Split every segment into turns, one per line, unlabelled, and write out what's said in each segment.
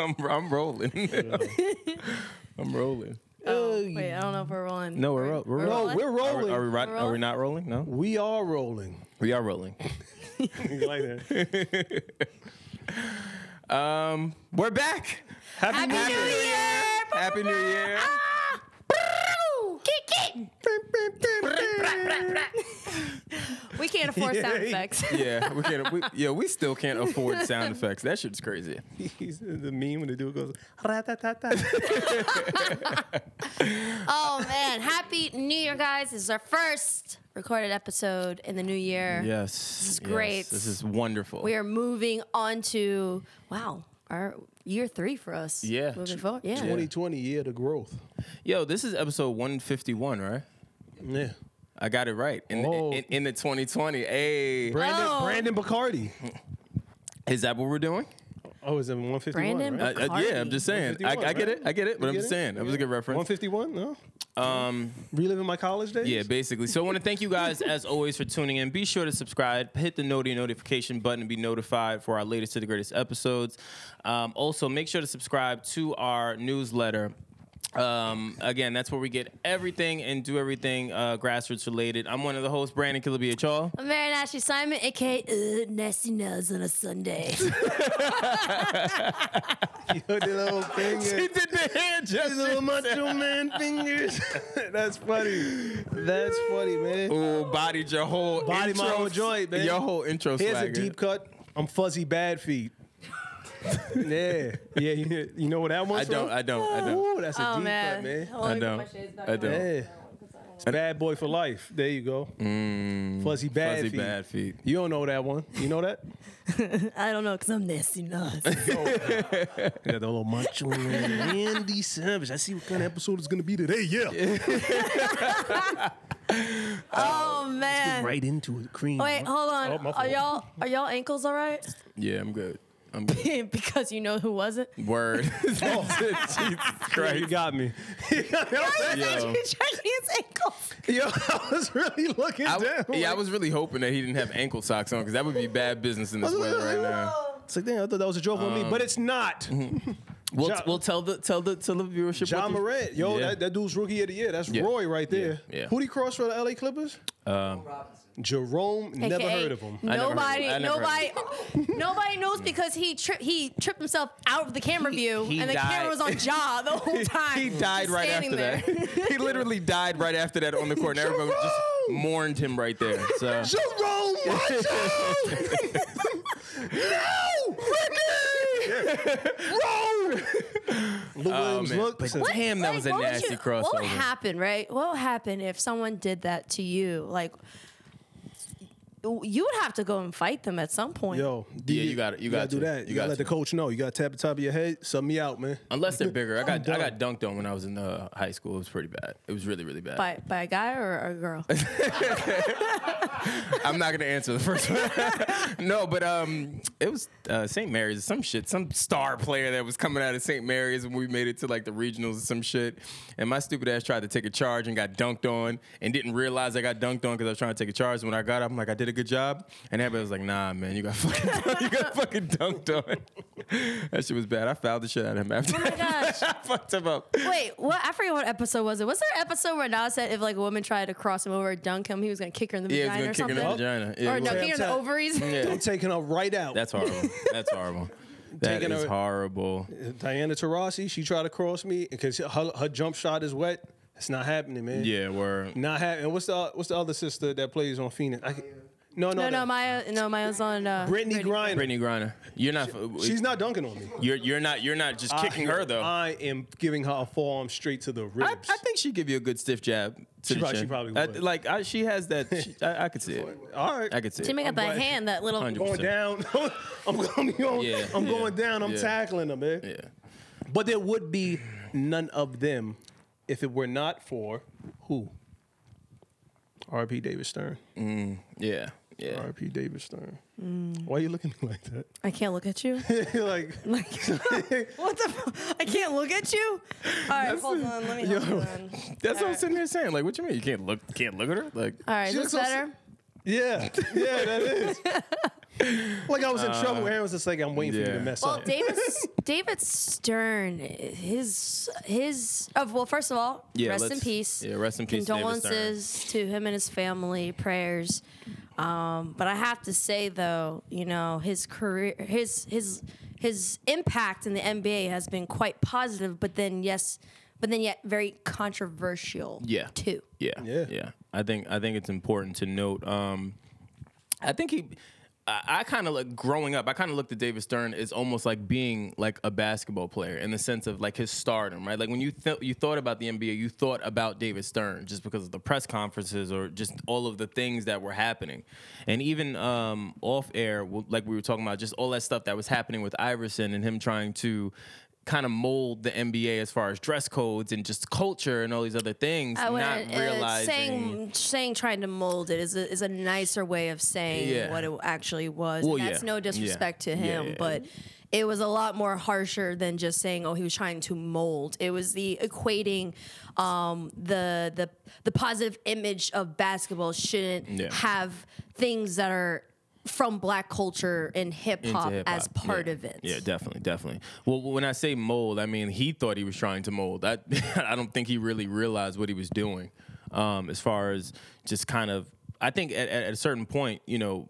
I'm, I'm rolling. I'm rolling.
Oh, wait, I don't know if we're rolling.
No, we're ro- we're
We're
ro-
rolling?
We're
Are,
rolling.
are we right?
We're
Are we
rolling?
not rolling? No,
we are rolling.
we are rolling.
You like that?
Um, we're back. Happy,
Happy New Year!
Happy New Year!
Ah! Boo! Kick, kick! We can't afford sound effects.
Yeah, we can't. We, yeah, we still can't afford sound effects. That shit's crazy.
He's the meme when the dude goes,
Oh man, happy New Year, guys! This is our first recorded episode in the new year.
Yes,
This is
yes,
great.
This is wonderful.
We are moving on to wow, our year three for us.
Yeah.
moving forward. Yeah.
2020 year of growth.
Yo, this is episode 151, right?
Yeah.
I got it right. In,
Oh.
the, in, in the 2020. Hey,
Brandon,
Oh.
Brandon Bacardi.
is that what we're doing?
Oh, is it 151?
Brandon
right?
Uh, uh, yeah, I'm just saying. I, I get it. I get it. But
You
I'm just saying. That was a good reference.
151? No.
Um,
Reliving my college days?
yeah, basically. So I want to thank you guys as always for tuning in. Be sure to subscribe, hit the noti notification button, and be notified for our latest to the greatest episodes. Um, also, make sure to subscribe to our newsletter. Um, again, that's where we get everything and do everything uh, grassroots related. I'm one of the hosts, Brandon Killer BHR.
I'm Mary Ashley Simon, aka uh, Nasty Nose on a Sunday.
You did the little finger.
He did the hand
These little
gesture.
macho man fingers. That's funny. That's funny, man.
Ooh, bodied your whole
Body my whole joint, man.
Your whole intro
Here's
swagger.
a deep cut. I'm fuzzy bad feet. yeah. Yeah, you, you know what that one's
I don't.
from?
I don't. I don't.
Ooh, that's a
oh
deep
man.
cut, man.
I
let me put
don't.
my shades back
I don't.
Yeah. It's bad boy for life. There you go. Mm, fuzzy bad feet.
Fuzzy
feet.
bad feet.
You don't know that one. You know that?
I don't know, cause I'm Nasty Nose.
You got the little macho man, Randy Savage. I see what kind of episode it's gonna be today. Yeah.
oh man.
right into it, cream.
Wait, hold on.
Oh,
are y'all are y'all ankles all right?
Yeah, I'm good. I'm
because you know who wasn't.
Word. Jesus
Yeah,
Christ.
you got me.
Yo.
checking his ankles.
Yo, I was really looking
I,
down.
yeah, I was really hoping that he didn't have ankle socks on because that would be bad business in this weather right now.
It's like, damn, I thought that was a joke on me, but it's not.
We'll,
Ja-
we'll tell the tell the tell the viewership.
John
what the-
Morant, yo,
Yeah.
that, that dude's rookie of the year. That's
Yeah.
Roy right there.
Yeah, yeah.
Who'd he cross for the LA Clippers?
Um,
Jerome. Never heard of him.
I of
Nobody,
him. I never heard
nobody, nobody knows because he tripped. He tripped himself out of the camera view,
he
and the
died.
camera was on jaw the whole time.
he died right after
there.
that. he literally died right after that on the court. And everyone just mourned him right there. So
Jerome, watch out! no, Ricky! Roll! Lou
Oh,
Williams,
man.
look.
But
says,
damn, that
Like,
was a
what
nasty
you-
crossover.
What would happen, right? What would happen if someone did that to you? Like, you would have to go and fight them at some point.
Yo,
Yeah, you gotta- you
gotta do that.
You
You,
got
gotta let the coach know. You gotta tap the top of your head. Sub me out, man.
Unless they're bigger. I got I got dunked on when I was in uh, high school. It was pretty bad. It was really really bad.
By by a guy or a girl?
I'm not gonna answer the first one. no, but um, it was uh, St. Mary's some shit. Some star player that was coming out of St. Mary's when we made it to like the regionals or some shit. And my stupid ass tried to take a charge and got dunked on and didn't realize I got dunked on because I was trying to take a charge. And when I got up, I'm like, I did a good job. And everybody was like, Nah, man, you got fucking you got fucking dunked on. that shit was bad. I fouled the shit out of him after.
Oh my gosh.
I fucked him up.
Wait, what? I forget what episode was it. Was there an episode where Nas said if like a woman tried to cross him over or dunk him, he was gonna kick her in the
Yeah,
vagina
was
or
gonna kick
something?
her in the vagina. Yeah,
or
it
no, kick her in the ovaries.
Yeah.
I'm taking her right out.
That's horrible. That's horrible. That
Taking
is
her-
horrible.
Diana Taurasi, she tried to cross me because her, her jump shot is wet. It's not happening, man.
Yeah, word.
Not happening. What's the what's the other sister that plays on Phoenix? I, No, no,
No, no,
no.
Maya. No, Maya's on. Uh,
Brittney Griner.
Brittney Griner. You're not.
She's not dunking on me.
You're you're not you're not just kicking
I,
her though. I,
I am giving her a forearm straight to the ribs.
I think she'd give you a good stiff jab. To
She
the
probably- she
chin.
probably
I-
would.
like I, she has that. She, I, I could see it.
All right.
I could see
She
it.
make up that hand, that little.
100%.
going down. I'm going, going
Yeah,
I'm
yeah,
going down. I'm
yeah.
tackling them, man.
Yeah.
But there would be none of them if it were not for who? R.P. David Stern.
Yeah. Yeah.
R.P. David Stern.
Mm.
Why are you looking at me like that?
I can't look at you.
like,
Like, what the? fu- I can't look at you. All right, hold on. Let me.
Yo,
Hold on.
That's what I'm sitting here saying. Like, what you mean? You can't look can't look at her? Like
All right,
She
looks
looks so
better.
yeah, yeah, that is. like I was in trouble. Aaron was just like, I'm waiting for you to mess
Well,
up.
David David Stern, his his. Oh, well, first of all,
Yeah,
rest in peace.
yeah, rest in peace, David Stern.
Condolences to him and his family. Prayers. Um, but I have to say though, you know, his career, his his his impact in the NBA has been quite positive. But then, yes, but then yet very controversial.
Yeah.
Too.
Yeah,
Yeah.
yeah. I think I think it's important to note. Um, I think he. I, kind of like growing up. I kind of looked at David Stern as almost like being like a basketball player in the sense of like his stardom, right? Like when you th- you thought about the NBA, you thought about David Stern just because of the press conferences or just all of the things that were happening, and even um, off air, like we were talking about, just all that stuff that was happening with Iverson and him trying to kind of mold the NBA as far as dress codes and just culture and all these other things,
I
not
wouldn't- uh,
realizing.
saying saying trying to mold it is a, is a nicer way of saying
Yeah.
what it actually was.
Well,
that's
yeah.
no
Yeah.
disrespect to him,
yeah.
but it was a lot more harsher than just saying, "Oh, he was trying to mold." It was the equating um, the the the positive image of basketball shouldn't
Yeah.
have things that are from black culture and hip hop as part
Yeah.
of it.
Yeah, definitely, definitely. Well, when I say mold, I mean he thought he was trying to mold. I, I don't think he really realized what he was doing. Um, as far as just kind of, I think at, at a certain point, you know,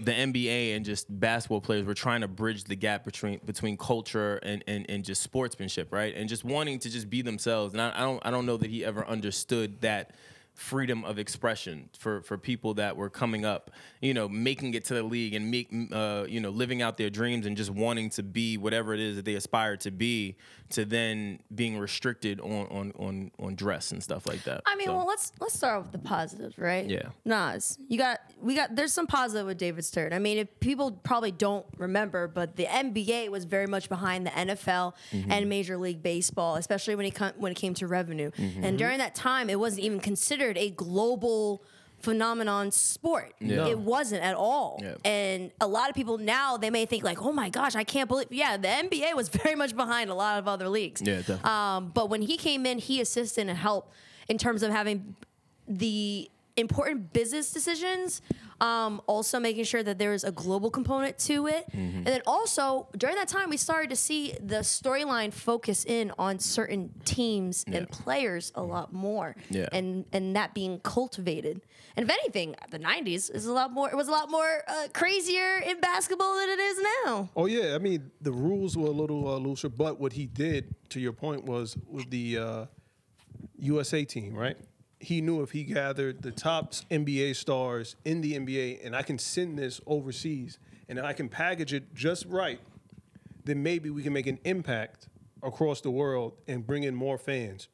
the NBA and just basketball players were trying to bridge the gap between between culture and, and, and just sportsmanship, right? And just wanting to just be themselves. And I, I don't I don't know that he ever understood that freedom of expression for, for people that were coming up, you know, making it to the league and make uh, you know living out their dreams and just wanting to be whatever it is that they aspire to be, to then being restricted on on on, on dress and stuff like that.
I mean,
So,
well, let's let's start off with the positives, right?
Yeah.
Nas, you got we got there's some positive with David Stern. I mean, if people probably don't remember, but the NBA was very much behind the NFL
Mm-hmm.
and Major League Baseball, especially when it com- when it came to revenue.
Mm-hmm.
And during that time, it wasn't even considered a global phenomenon sport.
Yeah.
It wasn't at all.
Yeah.
And a lot of people now they may think like, "Oh my gosh, I can't believe." Yeah, the NBA was very much behind a lot of other leagues.
Yeah, definitely.
Um, but when he came in, he assisted and helped in terms of having the important business decisions. Um, also making sure that there is a global component to it,
Mm-hmm.
and then also during that time we started to see the storyline focus in on certain teams and players a lot more,
Yeah.
and and that being cultivated. And if anything, the '90s is a lot more. It was a lot more uh, crazier in basketball than it is now.
Oh yeah, I mean the rules were a little uh, looser, but what he did, to your point, was with the uh, USA team, right? He knew if he gathered the top NBA stars in the NBA, and I can send this overseas, and I can package it just right, then maybe we can make an impact across the world and bring in more fans.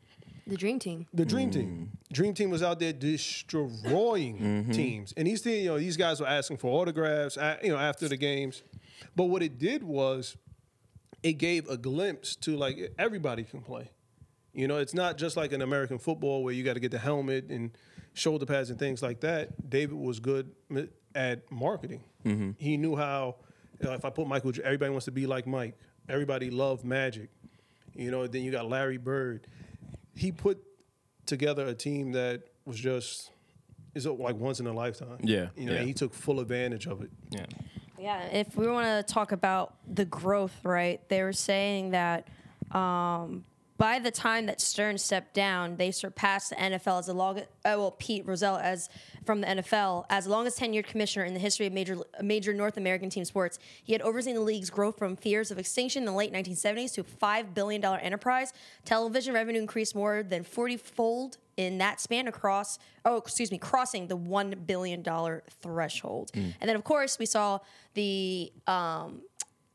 The Dream Team.
The Dream Team. Mm. Dream Team was out there destroying mm-hmm. teams, and these thing- you know these guys were asking for autographs, you know, after the games. But what it did was, it gave a glimpse to like everybody can play. You know, it's not just like an American football where you got to get the helmet and shoulder pads and things like that. David was good at marketing. He knew how. You know, if I put Michael, everybody wants to be like Mike. Everybody loved Magic. You know, then you got Larry Bird. He put together a team that was just is like once in a lifetime.
Yeah,
you know,
yeah.
he took full advantage of it.
yeah.
Yeah, if we want to talk about the growth, right? They were saying that um, by the time that Stern stepped down, they surpassed the NFL as the long. Uh, well, Pete Rozelle as from the NFL as the longest tenured commissioner in the history of major major North American team sports. He had overseen the league's growth from fears of extinction in the late 1970s to a five billion dollar enterprise. Television revenue increased more than 40 fold in that span across oh excuse me crossing the one billion dollar threshold
Mm.
and then of course we saw the um,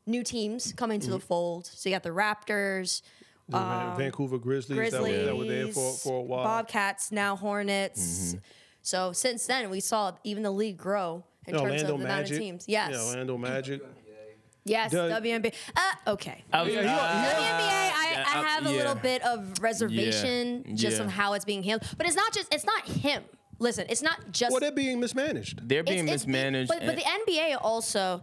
new teams come into
Mm-hmm.
the fold so you got the raptors
The Van- Vancouver Grizzlies,
grizzlies
that, were, that were there for, for a while.
bobcats now hornets
Mm-hmm.
so since then we saw even the league grow in terms
Orlando
of the amount of teams yes
Yeah, Orlando Magic.
yes
Does-
WNBA uh, okay
I was- uh,
WNBA, I,
Yeah,
I have a
yeah.
little bit of reservation
Yeah,
just
yeah.
on how it's being handled. But it's not just it's not him. Listen, it's not just
Well, they're being mismanaged.
they're being
it's the-
mismanaged.
but, but the NBA also.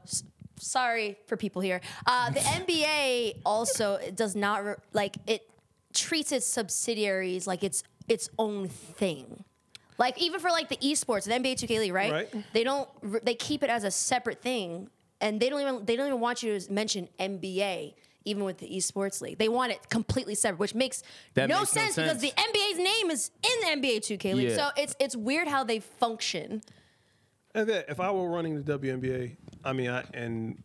Sorry for people here. Uh, the NBA also does not re- like it treats its subsidiaries like it's its own thing. Like even for like the esports, the NBA 2K League, right?
Right.
They don't. re- They keep it as a separate thing, and they don't even. They don't even want you to mention NBA. Even with the esports league, they want it completely separate, which makes
That
no
makes no
sense because the NBA's name is in the NBA 2K League.
Yeah.
So it's it's weird how they function.
And that, if I were running the WNBA, I mean, I, and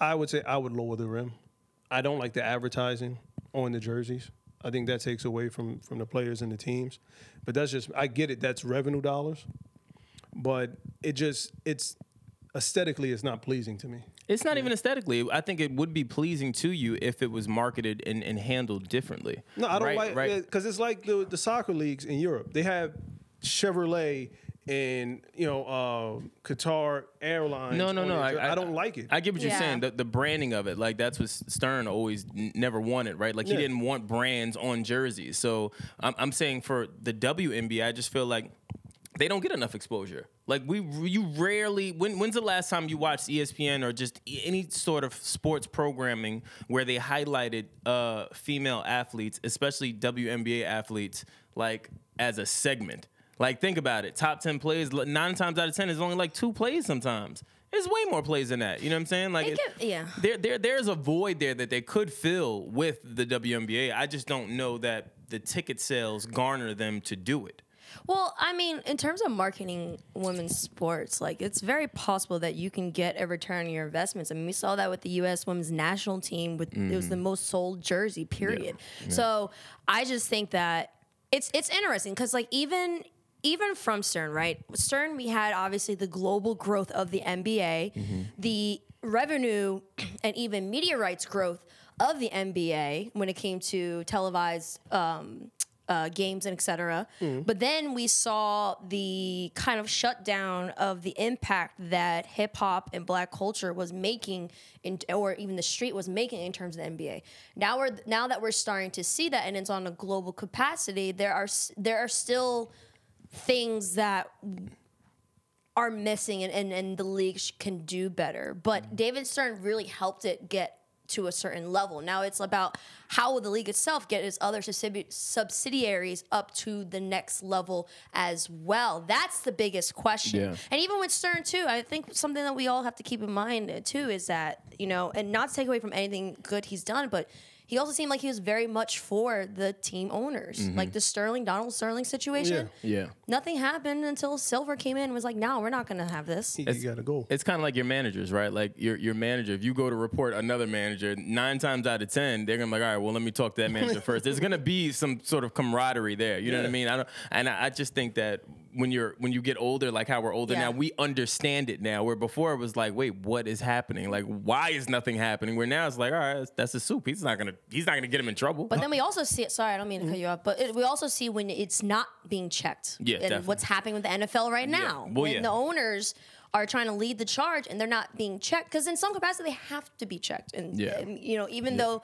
I would say I would lower the rim. I don't like the advertising on the jerseys. I think that takes away from from the players and the teams. But that's just I get it. That's revenue dollars, but it just it's aesthetically it's not pleasing to me.
It's not even aesthetically. I think it would be pleasing to you if it was marketed and, and handled differently.
No, I don't
Right,
like
right.
because it's like the the soccer leagues in Europe. They have Chevrolet and you know uh, Qatar Airlines.
No, no, no.
their
I,
I, don't like it.
I get what you're
Yeah.
saying. The, the branding of it, like that's what Stern always n- never wanted, right? Like he didn't want brands on jerseys. So I'm, I'm saying for the WNBA, I just feel like they don't get enough exposure. Like we, you rarely. When, when's the last time you watched ESPN or just e- any sort of sports programming where they highlighted uh, female athletes, especially WNBA athletes, like as a segment? Like think about it. Top ten plays, nine times out of ten is only like two plays sometimes. There's way more plays than that. You know what I'm saying? Like
could- yeah.
there, there, there's a void there that they could fill with the WNBA. I just don't know that the ticket sales garner them to do it.
Well, I mean, in terms of marketing women's sports, like it's very possible that you can get a return on your investments. I mean, we saw that with the U.S. women's national team. With it was the mm. most sold jersey, period. So I just think that it's it's interesting because like even even from Stern, right? Stern, we had obviously the global growth of the NBA, the revenue, and even media rights growth of the NBA when it came to televised um, uh, games and etc. But then we saw the kind of shutdown of the impact that hip hop and black culture was making, in, or even the street was making in terms of the NBA. Now we're now that we're starting to see that, and it's on a global capacity. There are there are still things that are missing and, and, and the league can do better. But David Stern really helped it get to a certain level. Now it's about how will the league itself get its other subsidiaries up to the next level as well. That's the biggest question.
Yeah.
And even with Stern too, I think something that we all have to keep in mind uh, too is that, you know, and not to take away from anything good he's done, but he also seemed like he was very much for the team owners. Like mm-hmm. the Sterling, Donald Sterling situation.
Yeah. yeah.
Nothing happened until Silver came in and was like, no, we're not going to have this.
You got to go.
It's kind of like your managers, right? Like your your manager. If you go to report another manager, nine times out of ten, they're gonna be like, all right, well, let me talk to that manager first. There's gonna be some sort of camaraderie there. You know what I mean? I don't, and I, I just think that when you're when you get older, like how we're older
Yeah.
now, we understand it now. Where before it was like, wait, what is happening? Like, why is nothing happening? Where now it's like, all right, that's, that's a soup. He's not gonna he's not gonna get him in trouble.
But then we also see it. Sorry, I don't mean to cut mm-hmm. you off. But it, we also see when it's not being checked.
Yeah,
and
definitely.
what's happening with the NFL right now.
Well,
when
yeah.
the owners are trying to lead the charge and they're not being checked because in some capacity they have to be checked. And
Yeah.
you know, even though.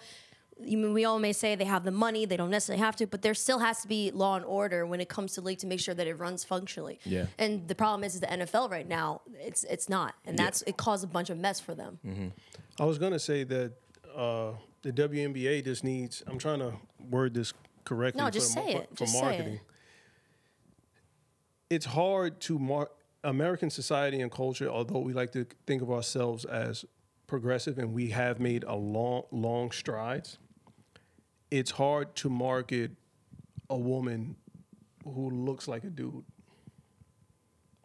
You mean we all may say they have the money, they don't necessarily have to, but there still has to be law and order when it comes to league to make sure that it runs functionally.
Yeah.
And the problem is, is the NFL right now, it's it's not, and that's it caused a bunch of mess for them.
I was gonna say that uh, the WNBA just needs. I'm trying to word this correctly.
No,
for
just
the-
say
for,
it.
For
Just say
marketing,
it.
it's hard to mark American society and culture. Although we like to think of ourselves as progressive, and we have made a long, long strides. It's hard to market a woman who looks like a dude.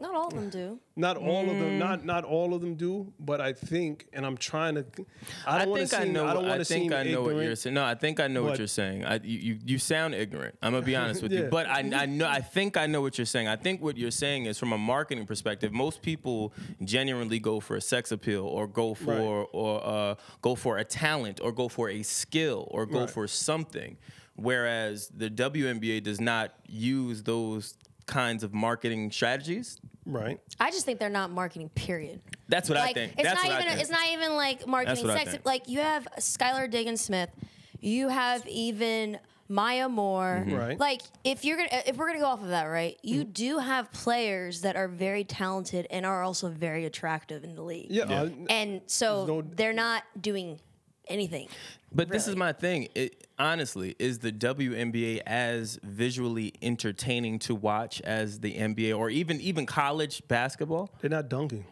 Not all of them do.
Not all of
Mm.
them. Not not all of them do. But I think, and I'm trying to. I don't want to
think I know.
I don't want to
think
seem
I know what you're saying. No, I think I know what you're saying. I, you, you you sound ignorant. I'm gonna be honest with you, but I, I know. I think I know what you're saying. I think what you're saying is from a marketing perspective. Most people genuinely go for a sex appeal, or go for
Right.
or uh, go for a talent, or go for a skill, or go
Right.
for something. Whereas the WNBA does not use those kinds of marketing strategies.
Right.
I just think they're not marketing. Period.
That's what I
like
think.
it's
That's
not
what I
even
think.
it's not even like marketing sex. Like you have Skylar Diggins Smith, you have even Maya Moore.
Mm-hmm.
Right.
Like if you're gonna if we're gonna go off of that, right? You
Mm.
do have players that are very talented and are also very attractive in the league.
Yeah. uh,
And so
no-
they're not doing anything.
But this is my thing. It, honestly, is the WNBA as visually entertaining to watch as the NBA or even even college basketball?
they're not dunking.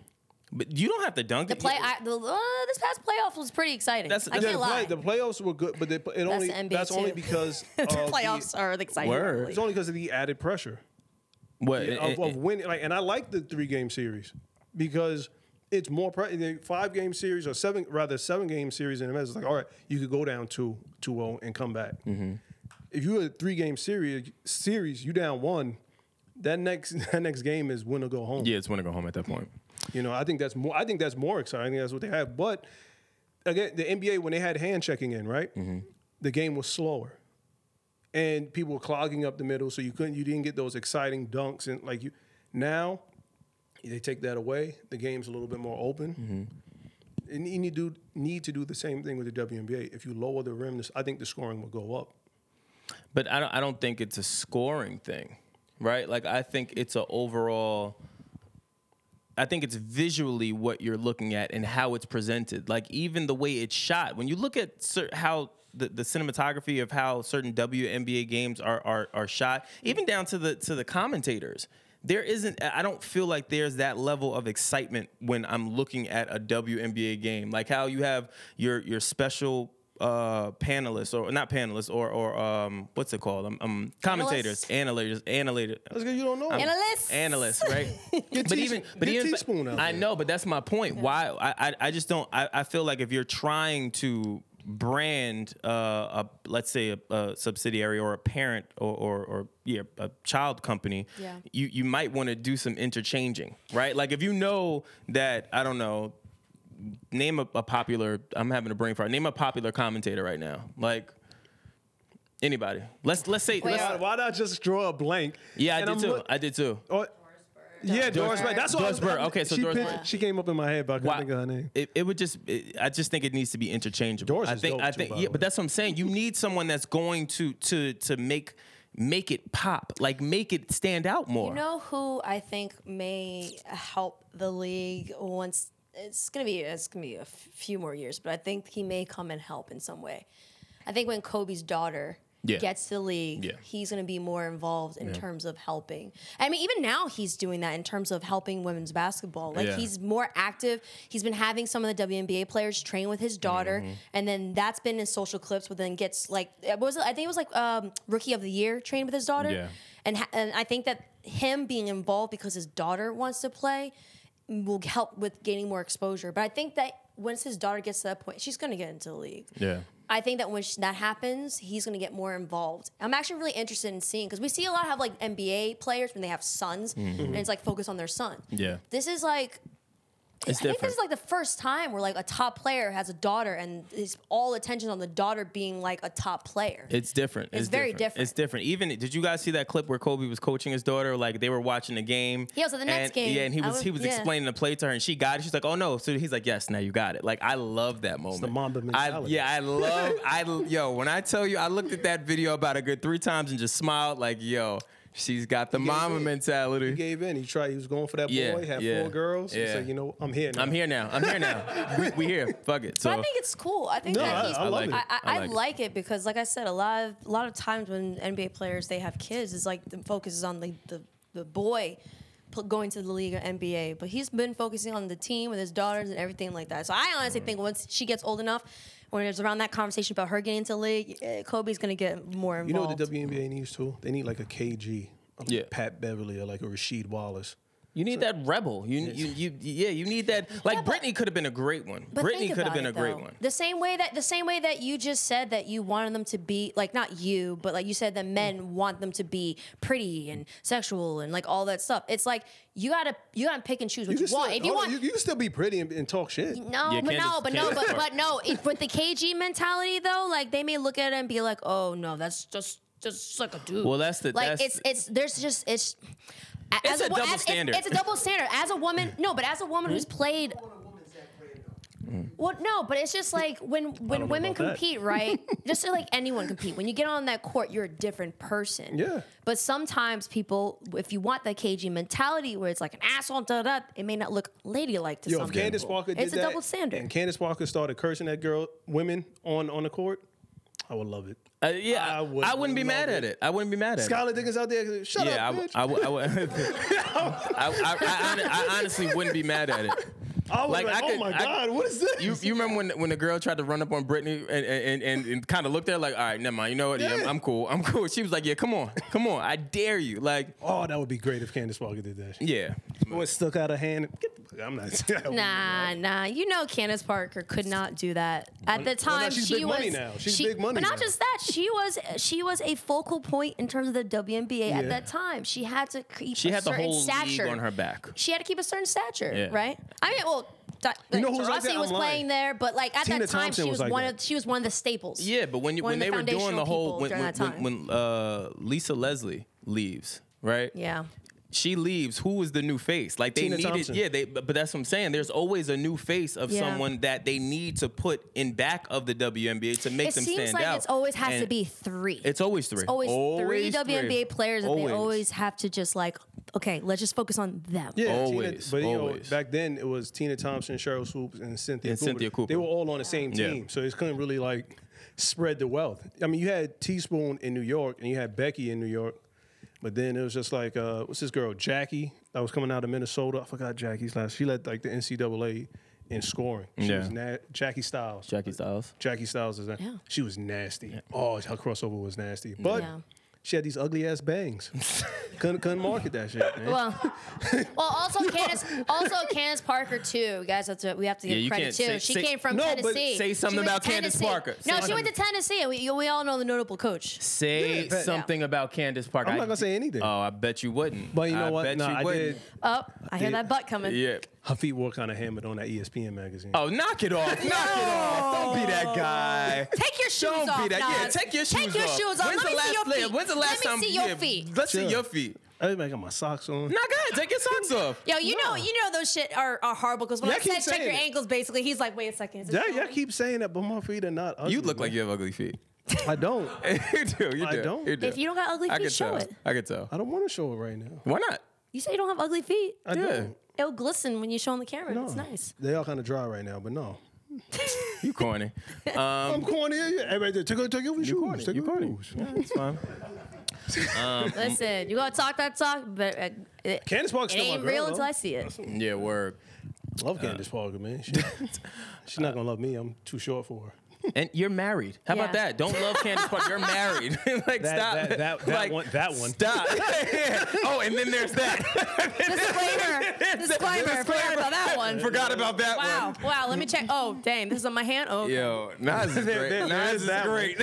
But you don't have to dunk
The play I, the, uh, this past playoff was pretty exciting.
That's-
I can't
the,
lie.
play, the playoffs were good, but they, it only
the NBA
that's only because
the
of
playoffs
The,
are the exciting.
Word.
it's only because of the added pressure
what, eh,
of, of eh, eh. winning. Like, and I like the three game series because it's more pre- the five game series or seven rather seven game series in the. It's like all right, you could go down two 2-0 and come back.
Mm-hmm.
If you're a three game series series, you down one. That next that next game is win or go home.
yeah, it's when to go home at that point.
You know, I think that's more. I think that's more exciting. I think that's what they have. But again, the NBA when they had hand checking in, right? The game was slower, and people were clogging up the middle, so you couldn't. You didn't get those exciting dunks and like you. Now, they take that away. The game's a little bit more open. Mm-hmm. And you need to do, need to do the same thing with the WNBA. If you lower the rim, I think the scoring will go up.
But I don't. I don't think it's a scoring thing, right? Like I think it's an overall. I think it's visually what you're looking at and how it's presented. Like even the way it's shot. When you look at cer- how the, the cinematography of how certain WNBA games are, are are shot, even down to the to the commentators. There isn't. I don't feel like there's that level of excitement when I'm looking at a WNBA game. Like how you have your your special uh panelists or not panelists or or um what's it called um, um commentators analysts analysts
That's because you don't know.
Analysts.
analysts right but
tea-
even but
get
even
teaspoon out
I
there.
know but that's my point why I, I I just don't I, I feel like if you're trying to brand uh, a let's say a, a subsidiary or a parent or or, or yeah a child company
Yeah.
you you might want to do some interchanging right? Like if you know that I don't know name a, a popular I'm having a brain fart name a popular commentator right now. Like anybody. Let's let's say
Wait,
let's,
why, why not just draw a blank?
yeah I did
I'm
too.
look-
I did too.
Oh, yeah, Doris Burke. That's what I was-
Doris Burke. Okay, so
she,
Doris
picked-
Burke.
she came up in my head, but I couldn't
Why-
think of her name.
It, it would just. It, I just think it needs to be interchangeable.
Doris
I
is
think.
dope
I
too,
think.
by
yeah, but that's what I'm saying. You need someone that's going to to to make make it pop, like make it stand out more.
You know who I think may help the league once it's gonna be it's gonna be a f- few more years, but I think he may come and help in some way. I think when Kobe's daughter
Yeah.
gets to the league,
Yeah.
he's gonna be more involved in terms of helping. I mean, even now he's doing that in terms of helping women's basketball. Like
Yeah.
he's more active. He's been having some of the WNBA players train with his daughter,
Mm-hmm.
and then that's been in social clips. But then gets like what was it? I think it was like um, rookie of the year trained with his daughter.
Yeah.
And, ha- and I think that him being involved because his daughter wants to play will help with gaining more exposure. But I think that once his daughter gets to that point, she's going to get into the league.
Yeah.
I think that when sh- that happens, he's going to get more involved. I'm actually really interested in seeing because we see a lot of like NBA players when they have sons and it's like focus on their son.
Mm-hmm. Yeah.
This is like
It's
I think this is like the first time where like a top player has a daughter and is all attention on the daughter being like a top player.
It's different.
It's very different.
It's different. Even did you guys see that clip where Kobe was coaching his daughter? Like they were watching the game.
He was at the Nets
and,
game.
Yeah, and he
I
was
was-
he was
yeah.
explaining the play to her, and she got it. She's like, "Oh no!" So he's like, "Yes, now you got it." Like I love that moment.
the Mamba
I,
mentality.
yeah, I love. I yo when I tell you, I looked at that video about a good three times and just smiled like, "Yo, she's got the
gave
mama
in.
mentality."
He gave in. He tried. He was going for that
Yeah,
boy. Had
yeah,
four girls. He
yeah.
said, "You know, I'm here now.
I'm here now. I'm here now. we, we here. Fuck it. So
But I think it's cool. I think
No,
that
I-
he's.
I love
like
it.
it.
I, I,
I
I
like
like,
it.
it. because, like I said, a lot of a lot of times when NBA players they have kids, it's like the focus is on the the, the boy going to the league or NBA. But he's been focusing on the team with his daughters and everything like that. So I honestly mm. think once she gets old enough, when there's around that conversation about her getting into the league, eh, Kobe's gonna get more involved.
You know what the WNBA needs too? They need like a KG, a
Yeah.
Pat Beverley or like a Rasheed Wallace.
You need that rebel. You, you, you, yeah. You need that. Like
but-
Brittney could have been a great one.
But Brittney
could have
about
been a great
though.
one.
The same way that the same way that you just said that you wanted them to be like not you, but like you said that men mm. want them to be pretty and sexual and like all that stuff. It's like you gotta you gotta pick and choose what
You
you, want.
still,
if you
hold
want
you, you can still be pretty and, and talk shit.
no,
Yeah,
but no,
Candace-
but no, but
Parker.
but no. If, with the KG mentality though, like they may look at it and be like, "Oh no, that's just just like a dude."
Well, that's the-
like
that's-
it's it's there's just it's.
It's a
wo-
double
as-
standard.
It's, it's a double standard. As a woman, no, but as a woman who's hmm? played well, no, but it's just like when when women
about that.
compete, right? just like anyone compete. When you get on that court, you're a different person.
Yeah.
But sometimes people, if you want that KG mentality where it's like an asshole, da da, it may not look ladylike to
Yo,
some
if Candace
people.
Parker did
it's a
that,
double standard.
and Candace Walker started cursing at girl, women on on the court, I would love it.
Uh, yeah,
I
I,
would
I wouldn't be mad
it.
at it. I wouldn't be mad at it.
Skylar Diggins out there, shut
Yeah, I,
up,
w-
bitch.
I, I, I, I, I, hon- I honestly wouldn't be mad at it.
I was
like,
like,
I
oh
could-
my
I-
god, what is this?
You, you remember when when the girl tried to run up on Brittney and and, and, and kind of looked at her like, all right, never mind. You know what? Yeah, I'm,
Yeah.
I'm cool. I'm cool. She was like, yeah, come on, come on. I dare you. Like,
oh, that would be great if Candace Walker did that.
yeah.
When stuck out her hand, get I'm not.
Nah, nah. You know, Candace Parker could not do that at the
well, now
time.
she's
she
big
was
money now. She's
she-
big money
But not
now.
just that, she was she was a focal point in terms of the WNBA
Yeah.
at that time. She had to keep
She
a
had the
certain
whole
stature.
on her back.
She had to keep a certain stature,
Yeah.
right? I mean, well. Di-
You know
like,
who's like that?
Was
lying.
playing there, but like at
Tina
that time,
Thompson
she
was
was,
like
one
that.
of she was one of the staples.
Yeah, but when you, when
of
they were doing the whole when when, when, when uh, Lisa Leslie leaves, right?
Yeah.
She leaves. who is the new face? Like they
Tina
needed,
Thompson.
yeah. They, but but that's what I'm saying. There's always a new face of
Yeah.
someone that they need to put in back of the WNBA to make
It
them
seems
stand
like
out.
it's always has to be three.
It's always three.
It's always, three
Always
WNBA
three.
players that they always have to just like, okay, let's just focus on them.
Yeah,
Always,
Tina, but you
always.
know, back then it was Tina Thompson, Sheryl Swoopes, and Cynthia
And
Cooper.
Cynthia Cooper.
They were all on the same
Yeah.
team, so it couldn't really like spread the wealth. I mean, you had Teaspoon in New York, and you had Becky in New York, but then it was just like, uh, what's this girl, Jackie, that was coming out of Minnesota. I forgot Jackie's last. She led like the NCAA in scoring. She
Yeah.
was na- Jackie Stiles.
Jackie Stiles.
Jackie Stiles is that.
Yeah.
She was nasty. Oh, her crossover was nasty, but.
Yeah.
She had these ugly ass bangs. couldn't couldn't market that shit. Man.
Well, well, also Candace, also Candace Parker too. Guys, have to, we have to give
Yeah,
credit
can't
too.
say-
she
say-
came from
No, but
Tennessee.
say something
went to
about Candace Parker.
No,
Say
she went to Tennessee. We, we all know the notable coach.
Say
Yeah, but-
something about Candace Parker.
I'm not gonna say anything.
Oh, I bet you wouldn't.
But you know
I
what?
Bet
No,
you
I
wouldn't.
did.
Oh, I hear
Did-
that butt coming.
Yeah.
Her feet were kind of hammered on that ESPN magazine.
Oh, knock it off! Knock it off! Don't be that guy.
Take your shoes off.
Don't be that. Yeah, take your shoes off.
Take your
off.
shoes off.
When's
Let
the
me
last
see your
play-
feet.
When's the last
Let
time?
me see your
yeah,
feet.
Let's see your feet.
I got my socks on.
No, go ahead. Take your socks off.
Yo, you know, you know those shit are, are horrible because when
Y'all
I
keep
said check your
it.
ankles, basically, he's like, wait a second. Is
Yeah, y'all keep saying that, but my feet are not ugly.
You look like you have ugly feet.
I don't.
you do. You
I
do.
don't.
You do.
If you don't got ugly feet,
I
feet,
could
show
tell.
it.
I could tell.
I don't want to show it right now.
Why not?
You say you don't have ugly feet.
I
Yeah.
Don't.
It'll glisten when you show on the camera.
No.
It's nice.
They all kind of dry right now, but no.
You corny. Um,
I'm corny. Yeah, yeah. Hey, right there. Take, take off your
you
shoes.
corny.
Take
You
off your
corny.
shoes.
Yeah, it's fine.
Listen, you gotta talk that talk, but uh, it,
Candace Parker's
it
still my
ain't
girl,
real
though.
until I see it.
Yeah, word.
Love Candace Parker, man. She, she's not gonna love me. I'm too short for her.
And you're married. How about that? Don't love Candace Parker. You're married. like
That-
stop.
that- that- that
like,
one- that one.
Stop. Yeah. Oh, and then there's that.
Disclaimer. Disclaimer. Forgot about that one.
Forgot about that
Wow.
one.
Wow. Let me check. Oh, dang. This is on my hand. Oh. okay.
Yo, Nas is
There-
great.
there- there
Nas
is
is
that
great.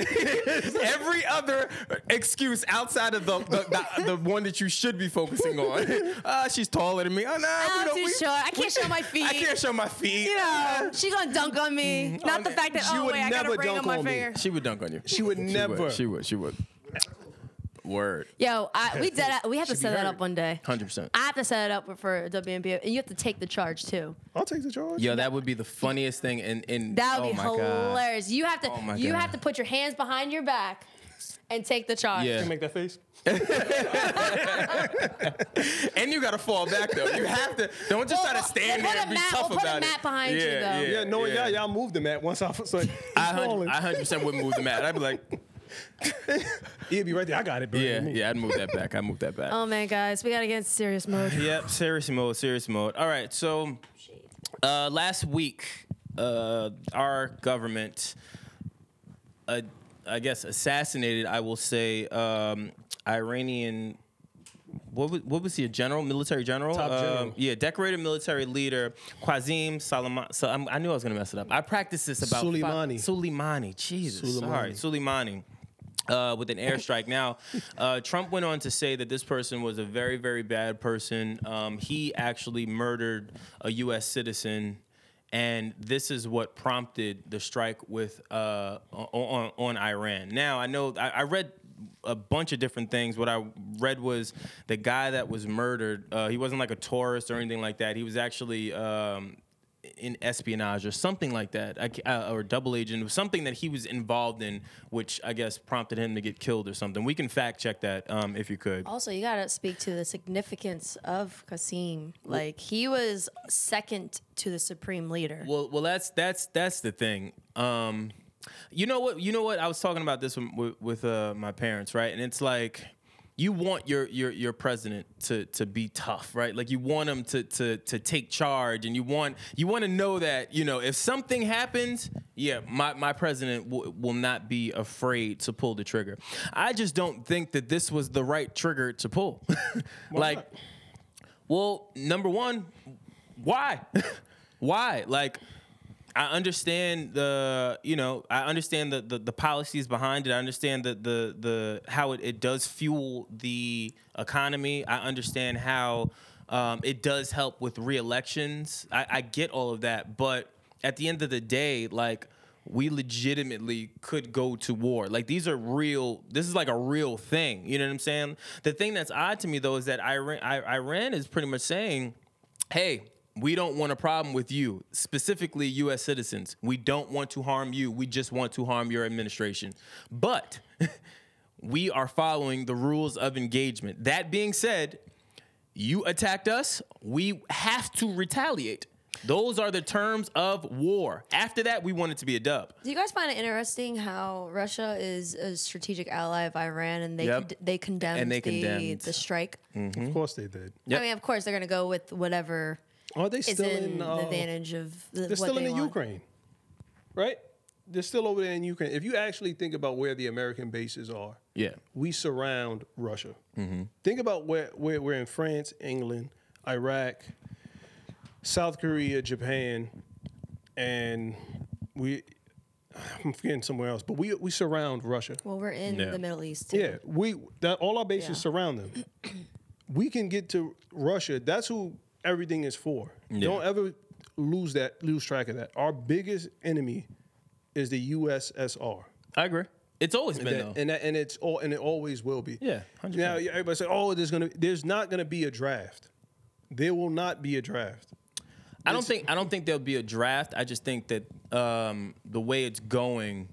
Every other excuse outside of the the, the the one that you should be focusing on. Uh, she's taller than me. Oh, nah,
I'm
don't-
too
we-
short. I can't show my feet.
I can't show my feet.
You know, she's gonna dunk on me. Not the fact that
She
oh
would
wait, I got a
never
ring on
dunk
my
on me.
finger.
She would dunk on you.
She would never.
She would. She would. Word.
Yo, I, we did. We have to set that up one day.
Hundred percent.
I have to set it up for a WNBA, and you have to take the charge too.
I'll take the charge.
Yo, that would be the funniest thing. In in
That would
oh
be
my God.
hilarious. You have to.
Oh my
you
God.
have to put your hands behind your back and take the charge.
Yeah.
Can you make that face?
And you gotta fall back though. You have to. Don't just
We'll-
try to stand
we'll
there
put
and
a
be
mat-
tough
we'll put a
about
mat
it.
behind you,
yeah,
though.
Yeah,
Yeah, knowing y'all, y'all moved the mat once I was like,
I
falling.
hundred, I hundred percent wouldn't move the mat. I'd be like,
He'd be right there. I got it, bro.
yeah, yeah. I'd move that back. I'd move that back.
Oh man, guys, we gotta get into serious mode.
Yep, serious mode, serious mode. All right, so uh, last week, uh, our government, uh, I guess, assassinated, I will say, um, Iranian what was, what was he? A general, military general?
Top
Um, yeah, decorated military leader Qasem Soleimani. So I'm, I knew I was gonna mess it up. I practiced this about five-
Soleimani.
Soleimani. Jesus, sorry,
Soleimani.
Soleimani. Uh, with an airstrike. Now, uh, Trump went on to say that this person was a very, very bad person. Um, he actually murdered a U.S. citizen, and this is what prompted the strike with uh, on, on Iran. Now, I know I, I read a bunch of different things. What I read was the guy that was murdered. Uh, he wasn't like a tourist or anything like that. He was actually. Um, in espionage or something like that, I uh, or double agent, something that he was involved in, which I guess prompted him to get killed or something. We can fact check that um, if you could.
Also, you gotta speak to the significance of Qasim. Like he was second to the supreme leader.
Well, well, that's that's that's the thing. Um, you know what? You know what? I was talking about this with, with, with uh, my parents, right? And it's like you want your your your president to to be tough, right? Like you want him to to to take charge, and you want you want to know that you know if something happens, yeah, my my president w- will not be afraid to pull the trigger. I just don't think that this was the right trigger to pull. like. Well, number one, why? why? Like, I understand the, you know, I understand the, the, the policies behind it. I understand the the the how it, it does fuel the economy. I understand how um, it does help with re-elections. I, I get all of that, but at the end of the day, like we legitimately could go to war. Like these are real. This is like a real thing. You know what I'm saying? The thing that's odd to me though is that Iran, Iran is pretty much saying, "Hey, we don't want a problem with you, specifically U.S. citizens. We don't want to harm you. We just want to harm your administration." But we are following the rules of engagement. That being said, you attacked us. We have to retaliate. Those are the terms of war. After that, we want it to be a dub.
Do you guys find it interesting how Russia is a strategic ally of Iran and they
Yep.
con- they condemned,
And they
the,
condemned.
the strike? Mm-hmm.
Of course they did.
Yep.
I mean, of course they're gonna go with whatever
Are they still
in,
in?
the
uh,
advantage of the,
They're
what
still in
they
the
want.
Ukraine, right? They're still over there in Ukraine. If you actually think about where the American bases are,
Yeah.
we surround Russia.
Mm-hmm.
Think about where, where we're in France, England, Iraq, South Korea, Japan, and we. I'm forgetting somewhere else, but we we surround Russia.
Well, we're in
Yeah.
the Middle East. Too.
Yeah, we that all our bases
Yeah.
surround them. we can get to Russia. That's who everything is for. Don't ever lose that lose track of that. Our biggest enemy is the USSR.
I agree. It's always been
That-
though.
and that, and it's all and it always will be.
Yeah, 100%.
Now everybody say, "Oh, there's gonna there's not gonna be a draft." There will not be a draft.
I don't think I don't think there'll be a draft. I just think that um, the way it's going,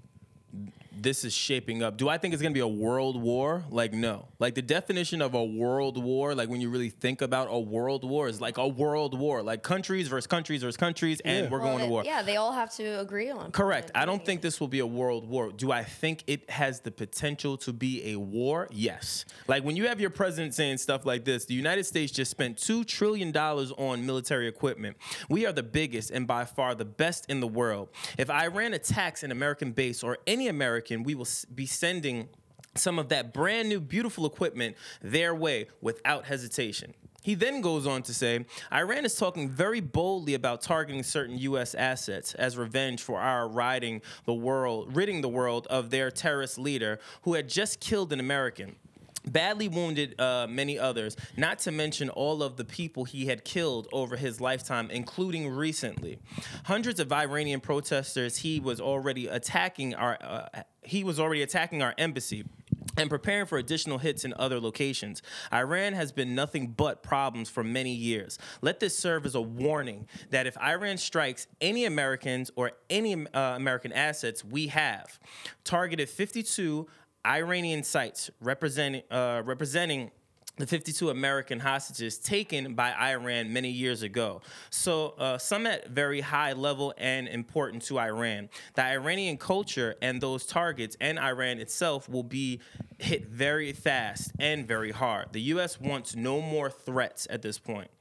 this is shaping up. Do I think it's gonna be a world war? Like no. Like the definition of a world war, like when you really think about a world war, is like a world war, like countries versus countries versus countries, and
Yeah.
we're
Well,
going to war.
Yeah, they all have to agree on.
Correct. I don't think this will be a world war. Do I think it has the potential to be a war? Yes. Like when you have your president saying stuff like this, the United States just spent $2 trillion on military equipment. We are the biggest and by far the best in the world. If Iran attacks an American base or any American, we will be sending some of that brand new, beautiful equipment their way without hesitation. He then goes on to say Iran is talking very boldly about targeting certain U.S. assets as revenge for our riding the world, ridding the world of their terrorist leader who had just killed an American. Badly wounded uh, many others, not to mention all of the people he had killed over his lifetime, including recently. Hundreds of Iranian protesters he was already attacking our uh, he was already attacking our embassy and preparing for additional hits in other locations. Iran has been nothing but problems for many years. Let this serve as a warning that if Iran strikes any Americans or any uh, American assets we have, targeted 52 Iranian sites representing uh, representing the 52 American hostages taken by Iran many years ago. So, uh, some at very high level and important to Iran. The Iranian culture and those targets and Iran itself will be hit very fast and very hard. The U.S. wants no more threats at this point.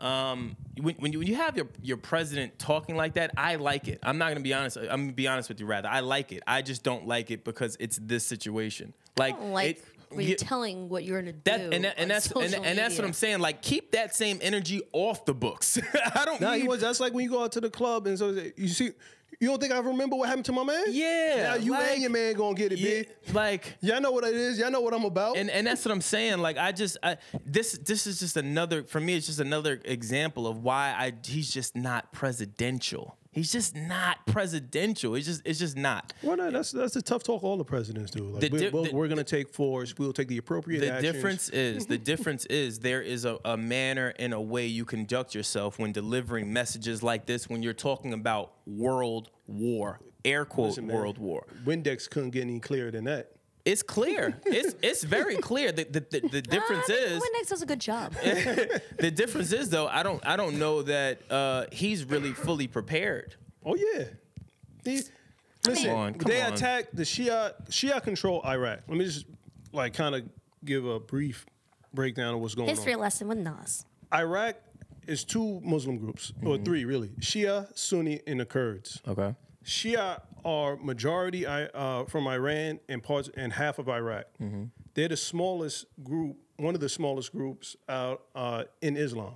Um, when, when, you, when you have your, your president talking like that, I like it. I'm not gonna be honest. I'm gonna be honest with you. Rather, I like it. I just don't like it because it's this situation. Like,
like
it-
where you're
Yeah.
telling what you're gonna do.
That and, that, and
on
that's and,
social
and that's what. I'm saying. Like, keep that same energy off the books. I don't
Nah,
need.
was. That's like when you go out to the club and so you see. You don't think I remember what happened to my man?
Yeah,
Now you
like-
and your man gonna get it,
yeah,
big.
like
Y'all know what it is. Y'all know what I'm about.
and and that's what I'm saying. Like I just I, this this is just another for me. It's just another example of why I he's just not presidential. He's just not presidential. It's just it's just not.
well, no, that's that's the tough talk all the presidents do. Like, we,
di-
we'll, we're gonna take force. We'll take the appropriate action.
The
actions.
difference is the difference is there is a, a manner and a way you conduct yourself when delivering messages like this when you're talking about world war, air quote
Listen, man,
world war.
Windex couldn't get any clearer than that.
It's clear. it's it's very clear. The the, the, the difference
Ah, I think
is
Windex does a good job.
the difference is though I don't I don't know that uh, he's really fully prepared.
Oh yeah. He- listen,
on, come
they
on.
attacked the Shia Shia control Iraq. Let me just like kind of give a brief breakdown of what's going
History
on.
lesson with Nas.
Iraq is two Muslim groups, or three really: Shia, Sunni, and the Kurds.
Okay.
Shia are majority uh, from Iran and parts and half of Iraq. They're the smallest group, one of the smallest groups out uh, in Islam.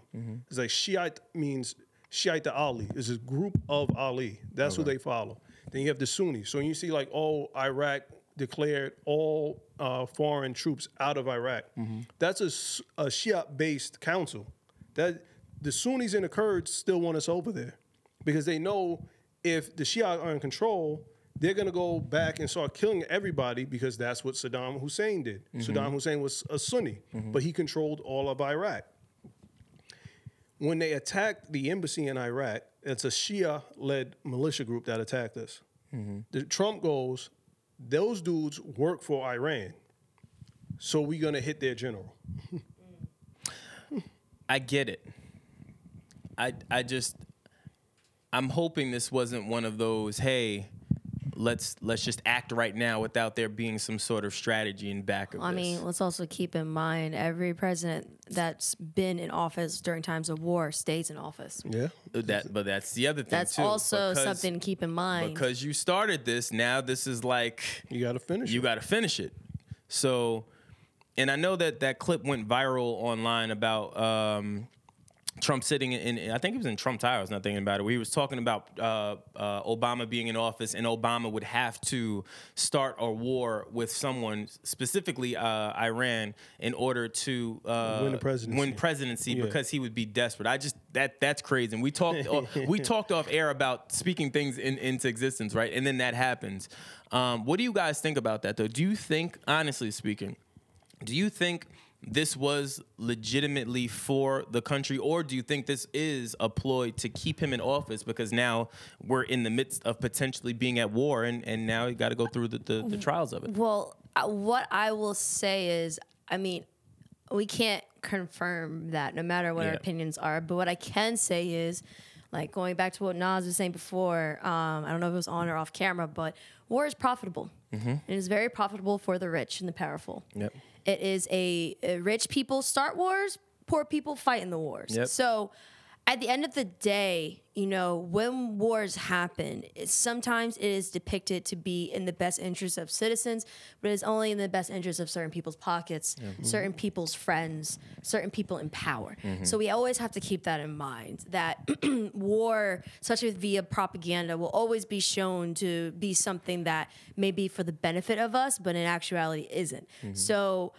It's like Shiite means Shiite Ali is a group of Ali. That's who they follow. Then you have the Sunnis. So you see like all Iraq declared all uh, foreign troops out of Iraq. That's a Shiite-based council. That the Sunnis and the Kurds still want us over there because they know if the Shia are in control, they're gonna go back and start killing everybody because that's what Saddam Hussein did. Mm-hmm. Saddam Hussein was a Sunni, mm-hmm. but he controlled all of Iraq. When they attacked the embassy in Iraq, it's a Shia-led militia group that attacked us. Mm-hmm. The Trump goes, those dudes work for Iran, so we're gonna hit their general.
I get it. I I just I'm hoping this wasn't one of those, hey, let's let's just act right now without there being some sort of strategy in back of
I
this.
mean, let's also keep in mind every president that's been in office during times of war stays in office.
Yeah.
that but that's the other thing
That's
too.
also
because-
something to keep in mind.
because you started this. Now this is like
You gotta finish it.
you got to finish it. So, and I know that that clip went viral online about um, Trump sitting in. I think he was in Trump Tower. I was not thinking about it. Where he was talking about uh, uh, Obama being in office, and Obama would have to start a war with someone, specifically uh, Iran, in order to uh,
Win the presidency.
Win presidency
Yeah.
because he would be desperate. I just that that's crazy. And we talked we talked off air about speaking things in, into existence, right? And then that happens. Um, what do you guys think about that, though? Do you think, honestly speaking, do you think this was legitimately for the country, or do you think this is a ploy to keep him in office because now we're in the midst of potentially being at war, and, and now you got to go through the, the, the trials of it?
Well, uh, what I will say is, I mean, we can't confirm that no matter what our opinions are. But what I can say is, like going back to what Nas was saying before, um, I don't know if it was on or off camera, but war is profitable. It is very profitable for the rich and the powerful.
Yep.
It is a, uh, rich people start wars, poor people fight in the wars.
Yep.
So at the end of the day, you know, when wars happen, it, sometimes it is depicted to be in the best interest of citizens, but it's only in the best interest of certain people's pockets, mm-hmm. certain people's friends, certain people in power. Mm-hmm. So we always have to keep that in mind that war, such as via propaganda, will always be shown to be something that may be for the benefit of us, but in actuality isn't. Mm-hmm. So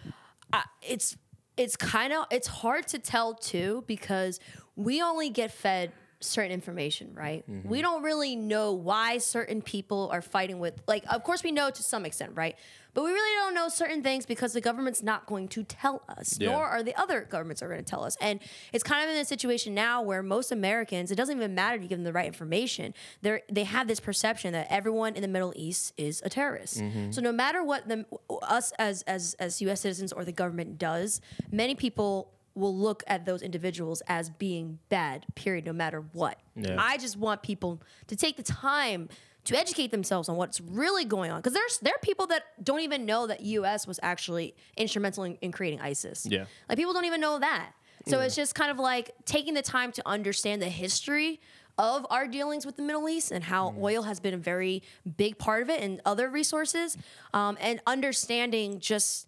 I, it's it's kind of it's hard to tell too because we only get fed certain information right? Mm-hmm. We don't really know why certain people are fighting with like of course we know to some extent right? But we really don't know certain things because the government's not going to tell us
Yeah.
nor are the other governments are going to tell us. And it's kind of in a situation now where most americans it doesn't even matter to give them the right information they they have this perception that everyone in the middle east is a terrorist. Mm-hmm. So no matter what the us as as as us citizens or the government does many people will look at those individuals as being bad period no matter what.
Yeah.
i just want people to take the time to educate themselves on what's really going on because there's there are people that don't even know that us was actually instrumental in, in creating isis.
Yeah.
like people don't even know that. So it's just kind of like taking the time to understand the history of our dealings with the Middle East and how oil has been a very big part of it and other resources, um, and understanding just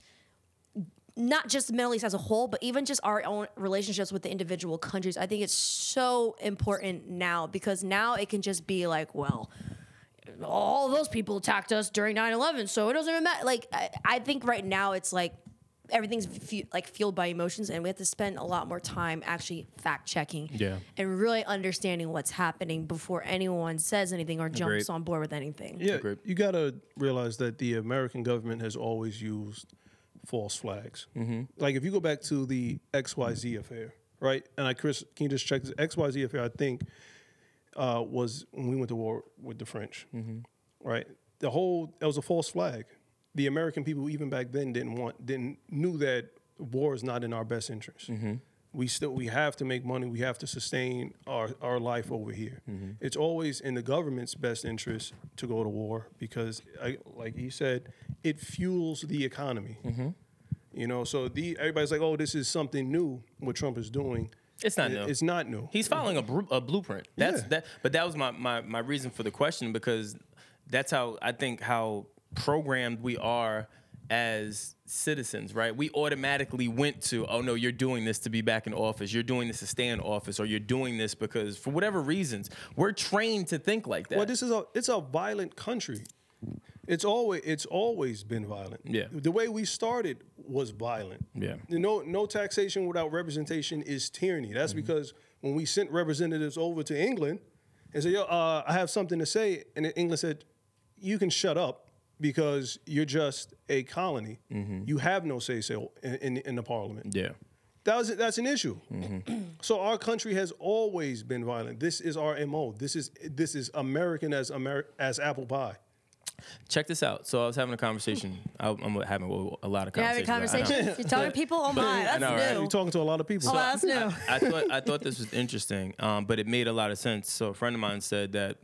not just the Middle East as a whole, but even just our own relationships with the individual countries. I think it's so important now because now it can just be like, well, all those people attacked us during 9-11 so it doesn't even matter like i, I think right now it's like everything's fu- like fueled by emotions and we have to spend a lot more time actually fact checking
Yeah.
and really understanding what's happening before anyone says anything or jumps
Agreed.
on board with anything
Yeah,
Agreed.
you got to realize that the American government has always used false flags.
Mm-hmm.
Like if you go back to the XYZ affair, right? And I, Chris, can you just check this XYZ affair? I think uh, was when we went to war with the French,
Mm-hmm.
right? The whole that was a false flag. The American people, even back then, didn't want, didn't knew that war is not in our best interest.
Mm-hmm.
We still we have to make money. We have to sustain our, our life over here.
Mm-hmm.
It's always in the government's best interest to go to war because, I, like he said, it fuels the economy.
Mm-hmm.
You know, so the everybody's like, "Oh, this is something new." What Trump is doing.
It's not new.
It's not new.
He's following a, bru- a blueprint. That's
Yeah.
that. But that was my, my my reason for the question because that's how I think how programmed we are as citizens, right? We automatically went to, oh no, you're doing this to be back in office. You're doing this to stay in office, or you're doing this because for whatever reasons, we're trained to think like that.
Well, this is a it's a violent country. It's always it's always been violent.
Yeah.
The way we started was violent.
Yeah.
No no taxation without representation is tyranny. That's
Mm-hmm.
because when we sent representatives over to England and said, "Yo, uh, I have something to say," and England said, "You can shut up because you're just a colony. You have no say so in, in, in the parliament."
Mm-hmm. yeah.
That was that's an issue.
Mm-hmm.
So our country has always been violent. This is our mo. This is this is American as Amer- as apple pie.
Check this out. So I was having a conversation. I, I'm having a lot of
you're having
conversations. I know.
you're talking to people oh my that's
know, right?
new
You're talking to a lot of people.
oh that's new
I thought I thought this was interesting, um, but it made a lot of sense. So a friend of mine said that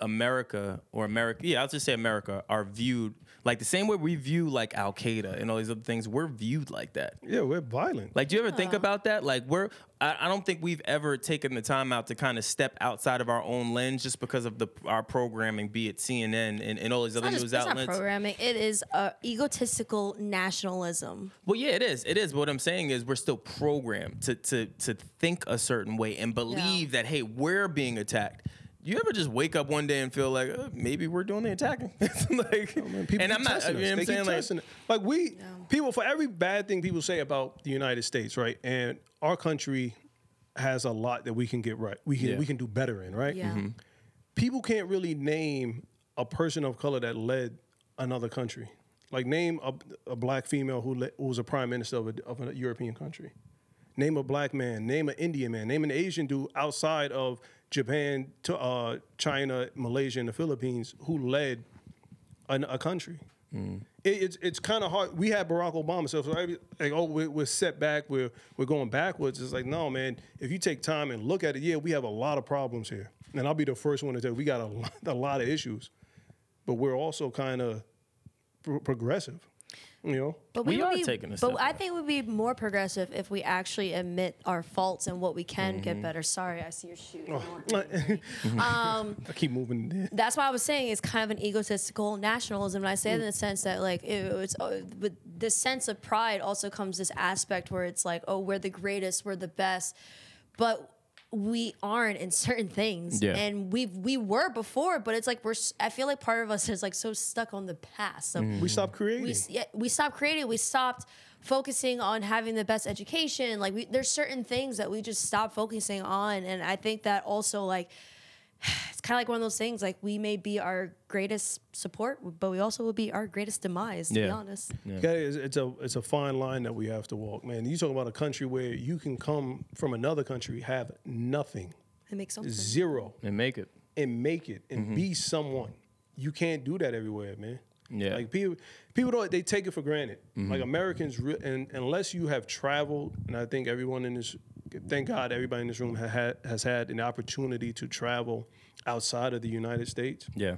America or America, yeah, I'll just say America, are viewed like the same way we view like Al Qaeda and all these other things. We're viewed like that.
yeah, we're violent.
Like, do you ever think about that? Like, we're I, I don't think we've ever taken the time out to kind of step outside of our own lens just because of the our programming, be it CNN and, and all these other
It's not,
news
just, it's not
outlets.
programming. It is uh, egotistical nationalism.
Well, yeah, it is. It is. But what I'm saying is we're still programmed to to to think a certain way and believe that hey, we're being attacked. You ever just wake up one day and feel like uh, maybe we're doing the attacking? like,
People
and I'm not.
testing
You know what I'm saying? Like.
Like we people for every bad thing people say about the United States, right? And our country has a lot that we can get right. We can
Yeah.
we can do better in, right?
Yeah.
Mm-hmm.
People can't really name a person of color that led another country. Like name a, a black female who, le- who was a prime minister of a, of a European country. Name a black man. Name an Indian man. Name an Asian dude outside of Japan, to, uh, China, Malaysia, and the Philippines who led an, a country. It, it's it's kind of hard. We had Barack Obama, so like, like, oh, we're, we're set back, we're we're going backwards. It's like, no, man. If you take time and look at it, yeah, we have a lot of problems here, and I'll be the first one to tell you we got a lot, a lot of issues, but we're also kind of pro- progressive, you know.
We
But we, would
are
be,
taking a step.
But
step
I think we'd be more progressive if we actually admit our faults and what we can
Mm-hmm.
get better. Sorry, I see your shoes.
I keep moving.
That's why I was saying it's kind of an egotistical nationalism. And I say it in the sense that, like, it, it's uh, with this sense of pride also comes this aspect where it's like, oh, we're the greatest, we're the best, but we aren't in certain things.
Yeah.
And we we were before, but it's like we're. s- I feel like part of us is like so stuck on the past. So mm.
We stopped creating.
we yeah, we stopped creating. We stopped focusing on having the best education. Like we, there's certain things that we just stopped focusing on, and I think that also like it's kind of like one of those things. Like we may be our greatest support, but we also will be our greatest demise. To be
Yeah.
honest,
Okay, it's, it's a it's a fine line that we have to walk, man. You talk about a country where you can come from another country, have nothing,
it makes something.
zero,
and make it.
and make it and mm-hmm. be someone. You can't do that everywhere, man.
Yeah.
Like people, people don't they take it for granted. Mm-hmm. Like Americans, re- and unless you have traveled, and I think everyone in this, thank God, everybody in this room ha- had, has had an opportunity to travel outside of the United States.
Yeah.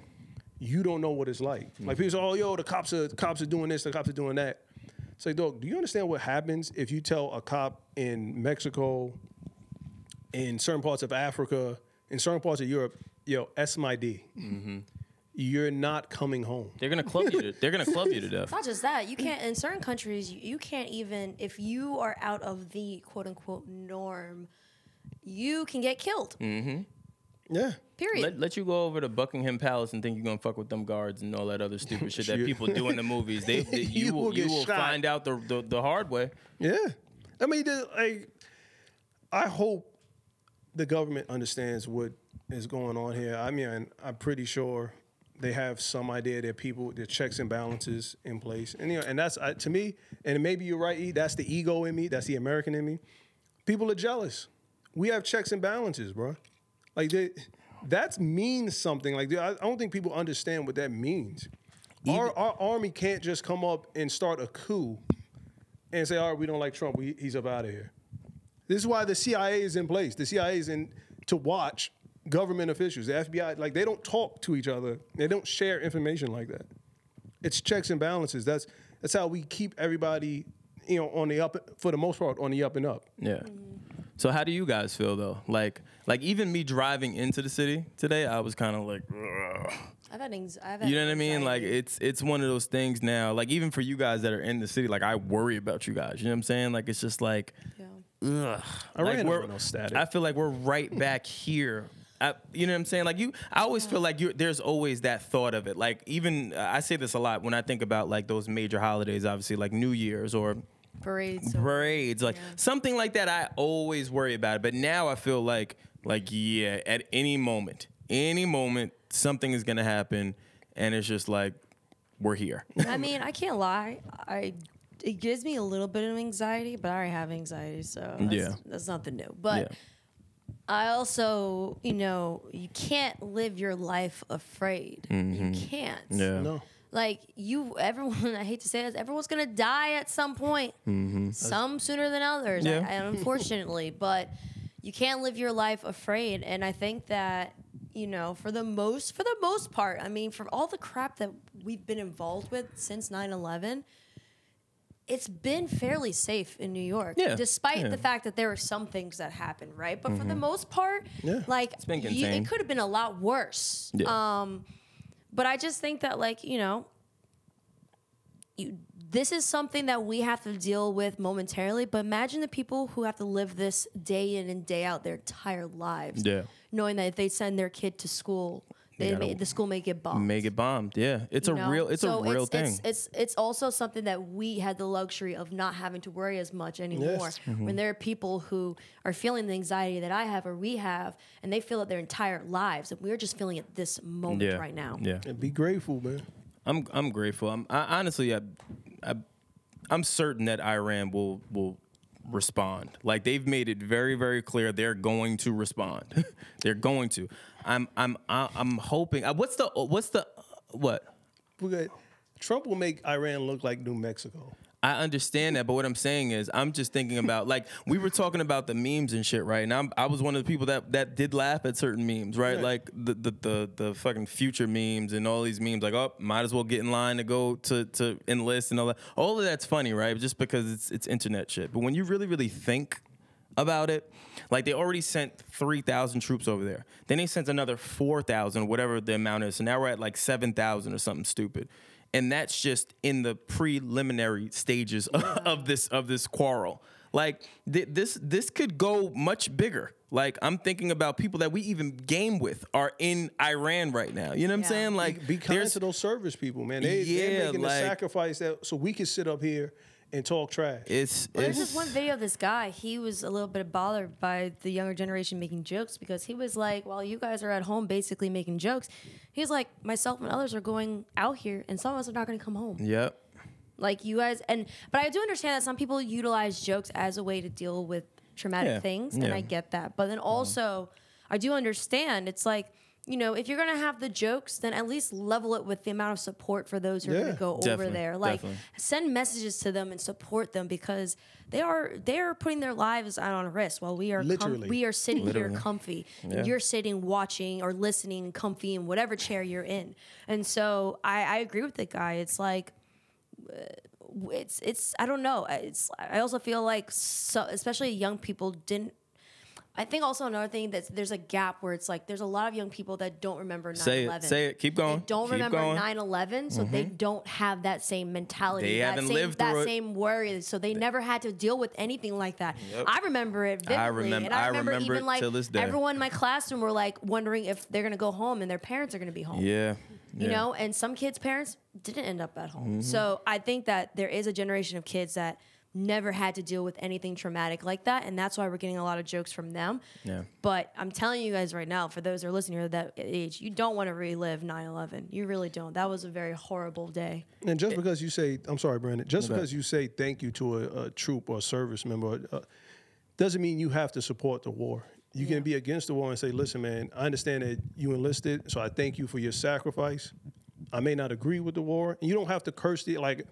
You don't know what it's like. Like mm-hmm. people say, "Oh, yo, the cops are the cops are doing this, the cops are doing that." It's like, dog, do you understand what happens if you tell a cop in Mexico, in certain parts of Africa, in certain parts of Europe, yo, S my D. Mm-hmm. You're not coming home.
They're gonna club you. To, they're gonna club you to death.
Not just that, you can't in certain countries you, you can't even if you are out of the quote unquote norm, you can get killed. Mm-hmm.
Yeah.
Period.
Let, let you go over to Buckingham Palace and think you're gonna fuck with them guards and all that other stupid shit that people do in the movies. They, they- you,
You
will,
will
you will find out the, the the hard way.
Yeah. I mean, the, like, I hope the government understands what is going on here. I mean, I'm pretty sure they have some idea that people, the checks and balances in place, and you know, and that's uh, to me. And maybe you're right. E. That's the ego in me. That's the American in me. People are jealous. We have checks and balances, bro. Like they, that means something. Like I I don't think people understand what that means. Our, our army can't just come up and start a coup and say, all right, we don't like Trump. We, he's up out of here. This is why the CIA is in place. The CIA is in to watch government officials. The FBI, like they don't talk to each other. They don't share information like that. It's checks and balances. That's that's how we keep everybody, you know, on the up for the most part on the up and up.
Yeah. So how do you guys feel though? Like like even me driving into the city today, I was kind of like, "Ugh."
I've had anxiety. I've had
you know what I mean? Like it's it's one of those things now. Like even for you guys that are in the city, like I worry about you guys. You know what I'm saying? Like it's just like,
Yeah.
ugh.
I
like
ran
we're-
static.
I feel like we're right back here. I, you know what I'm saying? Like you, I always feel like you. There's always that thought of it. Like even uh, I say this a lot when I think about like those major holidays, obviously like New Year's or
parades.
parades, like
Yeah.
something like that. I always worry about it, but now I feel like like yeah, at any moment, any moment, something is gonna happen, and it's just like we're here.
I mean, I can't lie. I it gives me a little bit of anxiety, but I already have anxiety, so that's,
Yeah.
that's nothing new. But
Yeah.
I also, you know, you can't live your life afraid. You can't.
Mm-hmm. Yeah.
No.
Like you, everyone. I hate to say this, everyone's gonna die at some point. Mm-hmm. Some sooner than others,
Mm-hmm. Yeah.
I- I- unfortunately. but you can't live your life afraid. And I think that you know, for the most, for the most part, I mean, for all the crap that we've been involved with since 9/11, it's been fairly safe in New York,
Yeah,
despite
yeah. Mm-hmm.
the fact that there are some things that happened, right? But for the most part,
Yeah.
like
been
you- it could have been a lot worse.
Yeah.
Um, but I just think that, like, you know, you, this is something that we have to deal with momentarily. But imagine the people who have to live this day in and day out their entire lives,
Yeah.
knowing that if they send their kid to school, they
gotta
may, the school may get bombed.
May get bombed. Yeah, it's
you
a
know?
real, it's
So
a real
it's,
thing.
It's, it's it's also something that we had the luxury of not having to worry as much anymore.
Yes.
Mm-hmm.
When there are people who are feeling the anxiety that I have or we have, and they feel it their entire lives, and we're just feeling it this moment
yeah,
right now.
Yeah,
And be grateful, man.
I'm I'm grateful. I'm I, honestly, I, I, I'm certain that Iran will will respond. Like they've made it very very clear they're going to respond. they're going to. I'm I'm I'm hoping. uh, What's the what's the what?
Trump will make Iran look like New Mexico.
I understand that, but what I'm saying is, I'm just thinking about like we were talking about the memes and shit, right? And I'm, I was one of the people that that did laugh at certain memes, right?
Yeah.
Like the, the the the fucking future memes and all these memes, like oh, might as well get in line to go to to enlist and all that. All of that's funny, right? Just because it's it's internet shit. But when you really really think about it, like they already sent three thousand troops over there, then they sent another four thousand, whatever the amount is. So now we're at like seven thousand or something stupid and that's just in the preliminary stages of this of this quarrel. Like th- this this could go much bigger. Like I'm thinking about people that we even game with are in Iran right now. You know what I'm saying? Like
Be kind to those service people, man. They,
Yeah,
they're making
like-
the sacrifice that so we can sit up here and talk trash.
it's
Well, there's
it's
this one video of this guy. He was a little bit bothered by the younger generation making jokes because he was like, "While you guys are at home, basically making jokes." He's like, "Myself and others are going out here, and some of us are not going to come home."
yep.
Like you guys, and but I do understand that some people utilize jokes as a way to deal with traumatic
Yeah,
things,
yeah.
and I get that. But then also, I do understand it's like. You know, if you're gonna have the jokes, then at least level it with the amount of support for those who are gonna go over there. Like,
definitely.
send messages to them and support them because they are they are putting their lives out on a risk while we are com- we are sitting
Literally.
here comfy
Yeah.
and you're sitting watching or listening comfy in whatever chair you're in. And so I, I agree with the guy. It's like uh, it's it's I don't know. It's I also feel like so, especially young people didn't. I think also another thing that there's a gap where it's like there's a lot of young people that don't remember 9/11.
Say it, say it. Keep going.
They don't
Keep
remember
going.
9/11, so they don't have that same mentality.
They
that
haven't
same,
lived
that
it.
same worry. So they never had to deal with anything like that.
Yep.
I remember it vividly,
I remember-
and I
I
remember,
remember
even like
this day.
everyone in my classroom were like wondering if they're gonna go home and their parents are gonna be home
Yeah.
you
yeah.
know and some kids parents didn't end up at home
Mm-hmm.
so i think that there is a generation of kids that never had to deal with anything traumatic like that and that's why we're getting a lot of jokes from them
Yeah.
but i'm telling you guys right now for those who are listening to that age you don't want to relive 9-11 you really don't that was a very horrible day
And just because you say, I'm sorry, Brandon, just because you say thank you to a, a troop or a service member uh, doesn't mean you have to support the war. You
Yeah.
can be against the war and say, listen, man, I understand that you enlisted, so I thank you for your sacrifice. I may not agree with the war. And you don't have to curse the, like,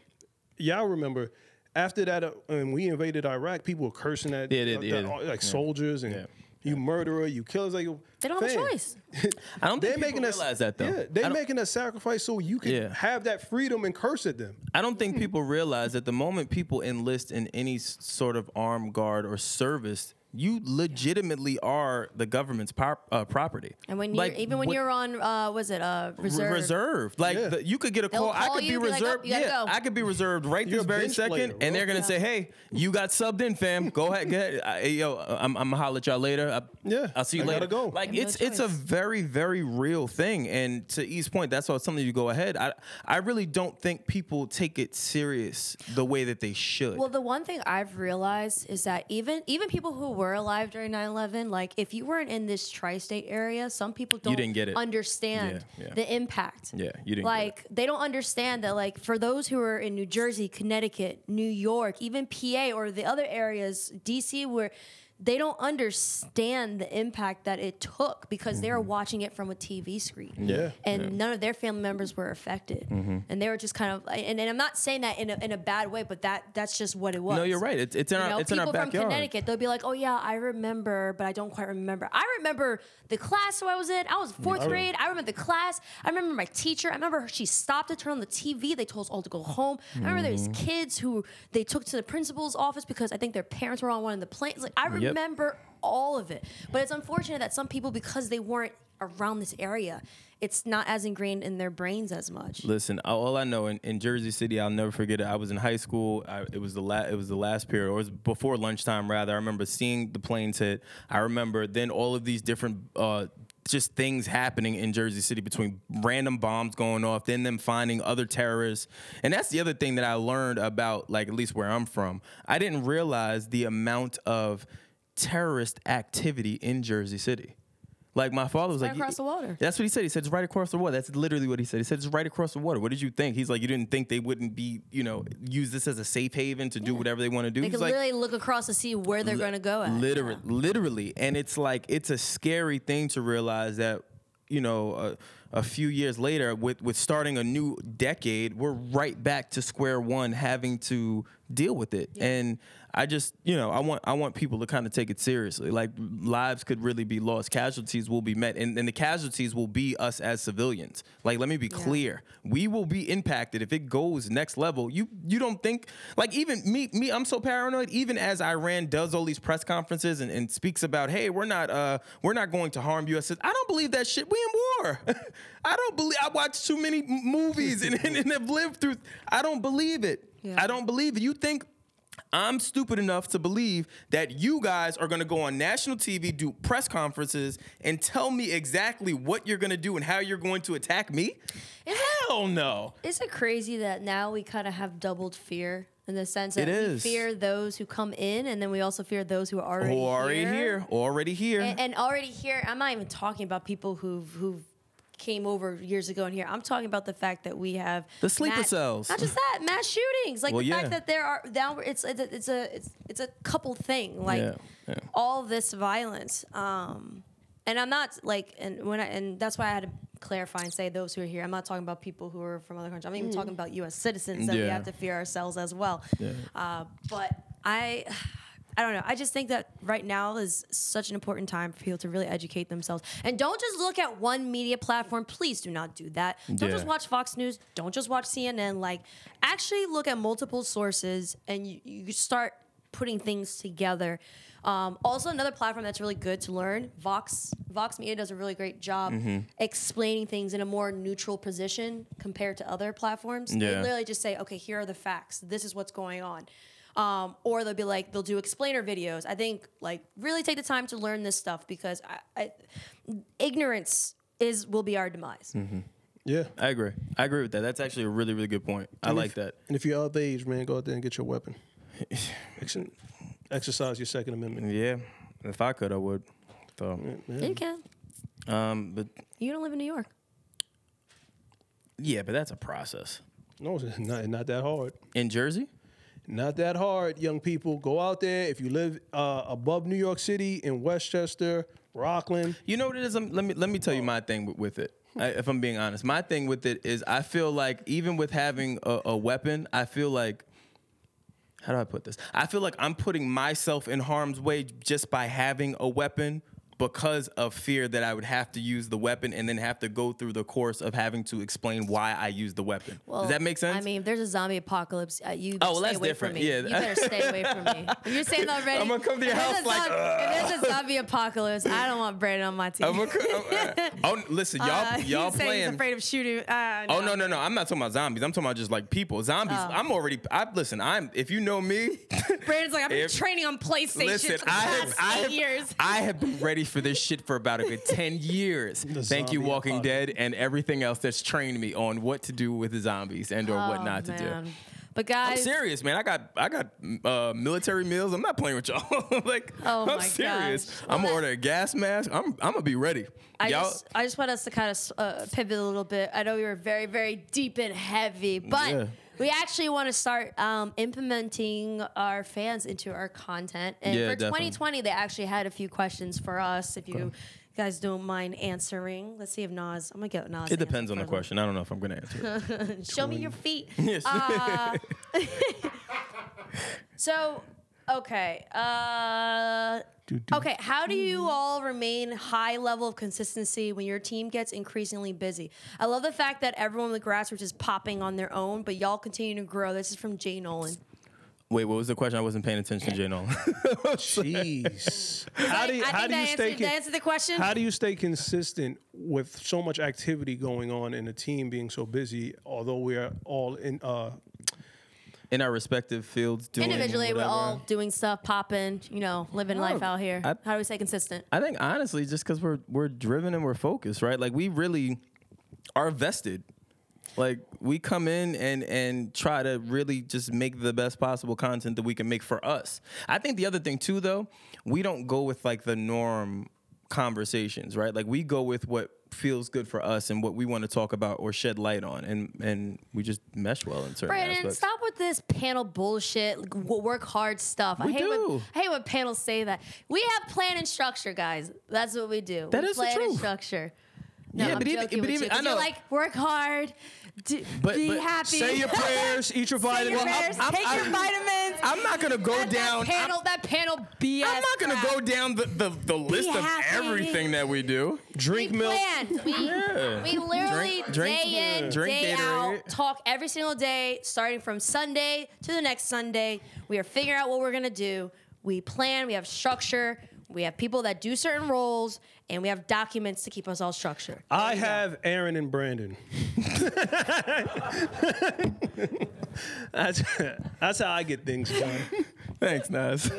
y'all remember after that, uh, when we invaded Iraq, people were cursing at,
Yeah, they-
uh,
yeah.
the- like
Yeah.
soldiers and
Yeah.
you murderer, you killers. Like,
they don't have a choice
I don't think
They're
people
making us
realize that though.
Yeah, they're making a sacrifice so you can
Yeah.
have that freedom and curse at them.
I don't think people realize that the moment people enlist in any sort of armed guard or service, you legitimately are the government's pop, uh, property.
and when you're
Like,
even when
what-
you're on uh was it uh reserve
reserved. Like
Yeah.
the, you could get a
They'll
call. I could
you,
be
be like, "Oh,
reserved. yeah,
go."
I could be reserved right
You're
this very second,
player,
and they're gonna say, "Hey, you got subbed in, fam. Go ahead, go ahead. I, yo, I'm, I'm gonna holler at y'all later. I,
Yeah,
I'll see you
I
later.
go.
Like
You
it's
no
it's a very very real thing. And to E's point, that's why it's something you go ahead. I I really don't think people take it serious the way that they should.
Well, the one thing I've realized is that even even people who were alive during 9/11, like if you weren't in this tri-state area, some people don't you
didn't get it.
understand
Yeah, yeah.
the impact.
Yeah, you didn't get
Like they don't understand that like for those who are in New Jersey, Connecticut, New York, even PA or the other areas, DC where they don't understand the impact that it took because they were watching it from a TV screen
Yeah.
and
Mm-hmm. Yeah.
none of their family members were affected, and they were just kind of. And, and I'm not saying that in a, in a bad way, but that that's just what it was.
no, you're right. It's it's in
You
our
know,
it's in our backyard. people from.
Connecticut, they'll be like, "Oh yeah, I remember, but I don't quite remember. I remember the class who I was in. I was fourth
I
grade. I remember the class. I remember my teacher. I remember she stopped to turn on the TV. They told us all to go home. I remember there
Mm-hmm.
was kids who they took to the principal's office because I think their parents were on one of the planes. Like I
Yep.
Remember all of it. But it's unfortunate that some people, because they weren't around this area, it's not as ingrained in their brains as much.
Listen, all I know in, in Jersey City, I'll never forget it. I was in high school. I, it was the la- it was the last period, or it was before lunchtime rather. I remember seeing the planes hit. I remember then all of these different. Uh, just things happening in Jersey City between random bombs going off, then them finding other terrorists. And that's the other thing that I learned about, like, at least where I'm from. I didn't realize the amount of terrorist activity in Jersey City. Like, my father was
right
like,
across the water.
that's what he said. He said it's right across the water. That's literally what he said. He said it's right across the water. What did you think? He's like, you didn't think they wouldn't be, you know, use this as a safe haven to do whatever they want to do.
They
He's
could
like,
literally look across to see where they're going to go at.
Literally, literally, and it's like it's a scary thing to realize that you know a, a few years later, with with starting a new decade, we're right back to square one, having to deal with it. And I just, you know, I want I want people to kind of take it seriously. Like lives could really be lost, casualties will be met, and, and the casualties will be us as civilians. Like, let me be clear, we will be impacted if it goes next level. You you don't think like even me me I'm so paranoid. Even as Iran does all these press conferences and, and speaks about, hey, we're not uh we're not going to harm U.S. I don't believe that shit. We in war. I don't believe. I watched too many movies and, and, and have lived through. I don't believe it.
Yeah.
I don't believe it. You think I'm stupid enough to believe that you guys are going to go on national TV, do press conferences, and tell me exactly what you're going to do and how you're going to attack me? Hell no.
Is it crazy that now we kind of have doubled fear in the sense that
It
we
is.
fear those who come in, and then we also fear those who are already
Who are already
here.
here? Already here.
And, and already here. I'm not even talking about people who've who've came over years ago in here. I'm talking about the fact that we have
The sleeper
mass-
cells.
Not just that, mass shootings. Like
Well,
the
yeah.
fact that there are now it's it's a it's a it's, it's a couple thing. Like
Yeah, yeah.
all this violence. Um, and I'm not like and when I and that's why I had to clarify and say those who are here. I'm not talking about people who are from other countries. I'm even talking about U.S. citizens that we have to fear ourselves as well. Uh, but I. I don't know. I just think that right now is such an important time for people to really educate themselves. And don't just look at one media platform. Please do not do that. Don't just watch Fox News. Don't just watch CNN. Like, actually look at multiple sources and you, you start putting things together. Um, also, another platform that's really good to learn, Vox. Vox Media does a really great job
Mm-hmm.
explaining things in a more neutral position compared to other platforms. They literally just say, okay, here are the facts. This is what's going on. Um, or they'll be like, they'll do explainer videos. I think like really take the time to learn this stuff because I, I, ignorance is will be our demise.
Mm-hmm.
Yeah.
I agree. I agree with that. That's actually a really, really good point. I like that.
And if you're of age, man, go out there and get your weapon. Ex- Exercise your Second Amendment.
Yeah. If I could, I would. So,
You can.
um, but
You don't live in New York.
yeah, but that's a process.
No, it's not, not that hard.
In Jersey,
Not that hard, young people. Go out there. If you live uh, above New York City in Westchester, Rockland,
You know what it is? Let me let me tell you my thing with, it. If I'm being honest, my thing with it is I feel like even with having a, a weapon, I feel like how do I put this? I feel like I'm putting myself in harm's way just by having a weapon because of fear that I would have to use the weapon and then have to go through the course of having to explain why I use the weapon. Does that make sense?
I mean, if there's a zombie apocalypse, uh, you
Oh, well,
stay
that's
away
different.
From me.
Yeah.
you better stay away from me. If you're saying that already,
I'm gonna come to your house like,
zombie, if there's a zombie apocalypse, I don't want Brandon on my team.
I'm a- I'm- oh, listen, y'all,
Uh,
y'all playing.
He's afraid of shooting. Uh,
Oh no no no! I'm not talking about zombies. I'm talking about just like people. Zombies.
Oh.
I'm already. I listen. I'm. If you know me,
Brandon's like, I've been
If-
training on PlayStation
listen.
for the
I
past
have. I
eight
have,
years.
I have been ready for this shit for about a good ten years. Thank you, Walking. Dead, and everything else that's trained me on what to do with the zombies and or what
Oh,
not to do.
But guys, I'm
serious, man. I got I got uh, military meals. I'm not playing with y'all. like
Oh
I'm serious.
gosh.
I'm gonna order a gas mask. I'm I'm gonna be ready.
I
y'all.
just, I just want us to kind of uh, pivot a little bit. I know we were very, very deep and heavy, but
Yeah.
We actually want to start um, implementing our fans into our content. And
Yeah,
for
definitely.
2020, they actually had a few questions for us. If you guys don't mind answering, let's see if Nas. I'm gonna get Nas.
it depends on the question. I don't know if I'm gonna answer. it.
Show me your feet.
Yes.
Uh, so, okay. Uh, okay. How do you all remain high level of consistency when your team gets increasingly busy? I love the fact that everyone in the grassroots is popping on their own, but y'all continue to grow. This is from Jay Nolan.
Wait, what was the question? I wasn't paying attention, Jay Nolan.
jeez. how do you,
I
how do you
that,
stay
answered, that answered the question.
How do you stay consistent with so much activity going on and the team being so busy? Although we are all in, uh,
in our respective fields doing
Individually, we're all doing stuff, popping, you know, living life oh, out here.
I-
How do we stay consistent?
I think honestly, just because we're we're driven and we're focused, right? Like we really are vested. Like we come in and and try to really just make the best possible content that we can make for us. I think the other thing too, though, we don't go with like the norm conversations, right? Like we go with what feels good for us and what we want to talk about or shed light on, and and we just mesh well in certain
Brandon,
aspects.
stop with this panel bullshit. like, Work hard stuff. I
We
hate
do.
when I hate when panels say that. We have plan and structure, guys. That's what we do.
That
we
is the
plan and
truth.
structure. No,
Yeah,
I'm
but even- but even- I know.
like work hard, d-
But-
be
but
happy.
say your prayers, eat your
Say your
vitamins.
prayers,
I'm-
take
I'm-
your vitamins.
I'm not gonna go
That-
down.
That panel, that panel BS.
I'm not gonna
crap.
go down the, the, the list of
happy.
everything that we do.
Drink
we
milk.
plan. We,
Yeah.
we literally
Drink- drink-
day in,
drink
day
Gatorade.
out, talk every single day, starting from Sunday to the next Sunday. We are figuring out what we're gonna do. We plan. We have structure. We have people that do certain roles, and we have documents to keep us all structured.
I have Aaron and Brandon. that's that's how I get things done.
Thanks, Nas.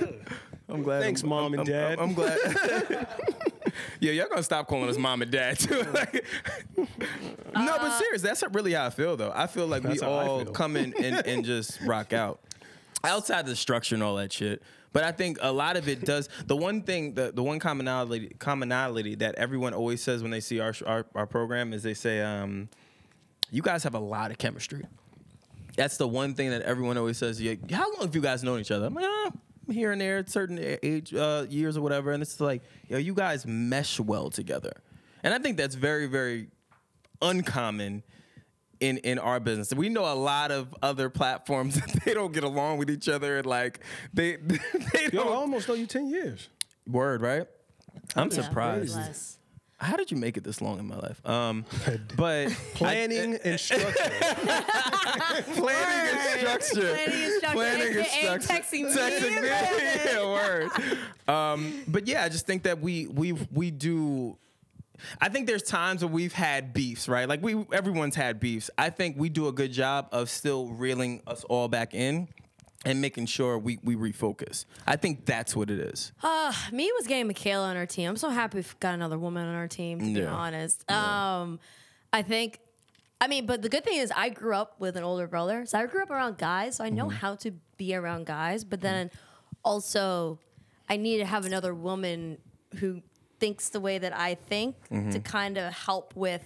I'm glad.
Thanks,
I'm-
Mom and
I'm-
Dad.
I'm, I'm glad. yeah, y'all gonna stop calling us mom and dad too. Like- no, but uh, serious, that's really how I feel though. I feel like we all
feel.
come in and, and just rock out. Outside the structure and all that shit. But I think a lot of it does. The one thing, the, the one commonality commonality that everyone always says when they see our our, our program is they say, um, "You guys have a lot of chemistry." That's the one thing that everyone always says. Yeah, how long have you guys known each other? I'm like, ah, here and there, certain age uh, years or whatever. And it's like, yo, you guys mesh well together, and I think that's very, very uncommon in in our business. We know a lot of other platforms that they don't get along with each other, and like they they
Yo, I
don't.
almost know you ten years.
Word, right? I'm
Yeah,
surprised.
less.
How did you make it this long in my life? Um, but
Planning and structure.
planning and structure.
Planning and structure,
Planning and structure.
texting me.
Texting me. yeah, word. Um, but yeah, I just think that we we we do. I think there's times where we've had beefs, right? Like we everyone's had beefs. I think we do a good job of still reeling us all back in and making sure we we refocus. I think that's what it is.
Uh, me was getting Michaela on our team. I'm so happy we've got another woman on our team. To be
Yeah.
honest, um, I think. I mean, but the good thing is, I grew up with an older brother, so I grew up around guys, so I know mm-hmm. how to be around guys. But mm-hmm. then, also, I need to have another woman who thinks the way that I think to kind of help with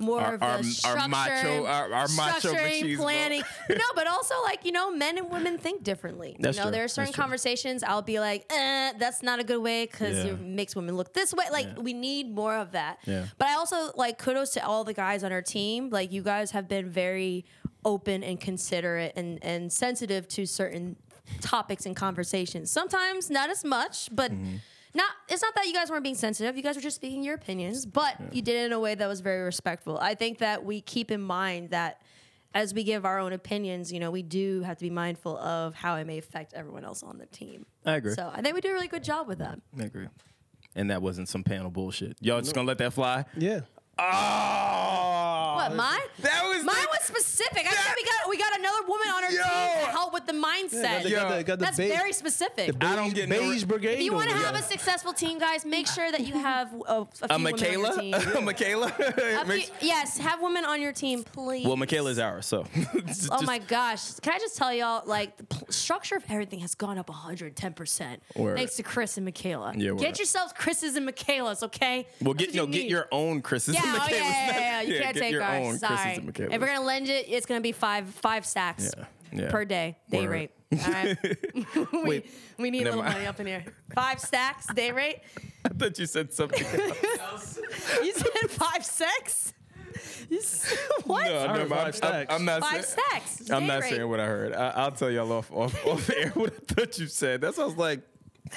more
Our-
of
our- our
the structure,
macho- our- our macho machismo.
planning. no, but also like you know, men and women think differently.
That's
you know,
true.
there are certain
That's true.
conversations I'll be like, eh, that's not a good way because
Yeah.
it makes women look this way. Like we need more of that.
Yeah.
But I also like kudos to all the guys on our team. Like you guys have been very open and considerate and and sensitive to certain topics and conversations. Sometimes not as much, but.
Mm-hmm.
Not, it's not that you guys weren't being sensitive. You guys were just speaking your opinions, but you did it in a way that was very respectful. I think that we keep in mind that as we give our own opinions, you know, we do have to be mindful of how it may affect everyone else on the team.
I agree.
So I think we do a really good job with that.
I agree. And that wasn't some panel bullshit. Y'all just gonna let that fly?
yeah.
Oh,
What mine?
That was
mine
the-
was specific. I said we got we got another woman on our
Yo.
team to help with the mindset.
got the-
Yo.
got the- got the
That's
beige-
very specific.
I don't get
beige
re-
brigade.
if you want to have
there.
a successful team, guys, make sure that you have a, a few
A
women on your
Michaela?
team.
A Michaela?
A few- yes, have women on your team, please.
well, Michaela's ours, so. Just-
Oh my gosh! Can I just tell y'all, like the pl- structure of everything has gone up 110 percent
Word.
thanks to Chris and Michaela.
Yeah, word.
get yourselves Chris's and Michaelas, okay?
Well,
That's
get no,
you
get your own Chris's
Yeah,
and
oh yeah, yeah, yeah, yeah. You can't
get
take
your
ours.
own
Sorry.
Chris's and Michaelas.
If we're gonna lend it, it's gonna be five five stacks
Yeah, yeah.
per day, day
Word.
rate. All right. we,
Wait,
we need a little
mind.
money up in here. Five stacks, day rate.
I thought you said something. else.
You said five six. You s- what?
no,
heard
never mind.
five
I'm,
stacks.
I'm not
Five
saying.
stacks.
I'm not
rate.
saying what I heard. I, I'll tell y'all off off, off air what I thought you said. That sounds like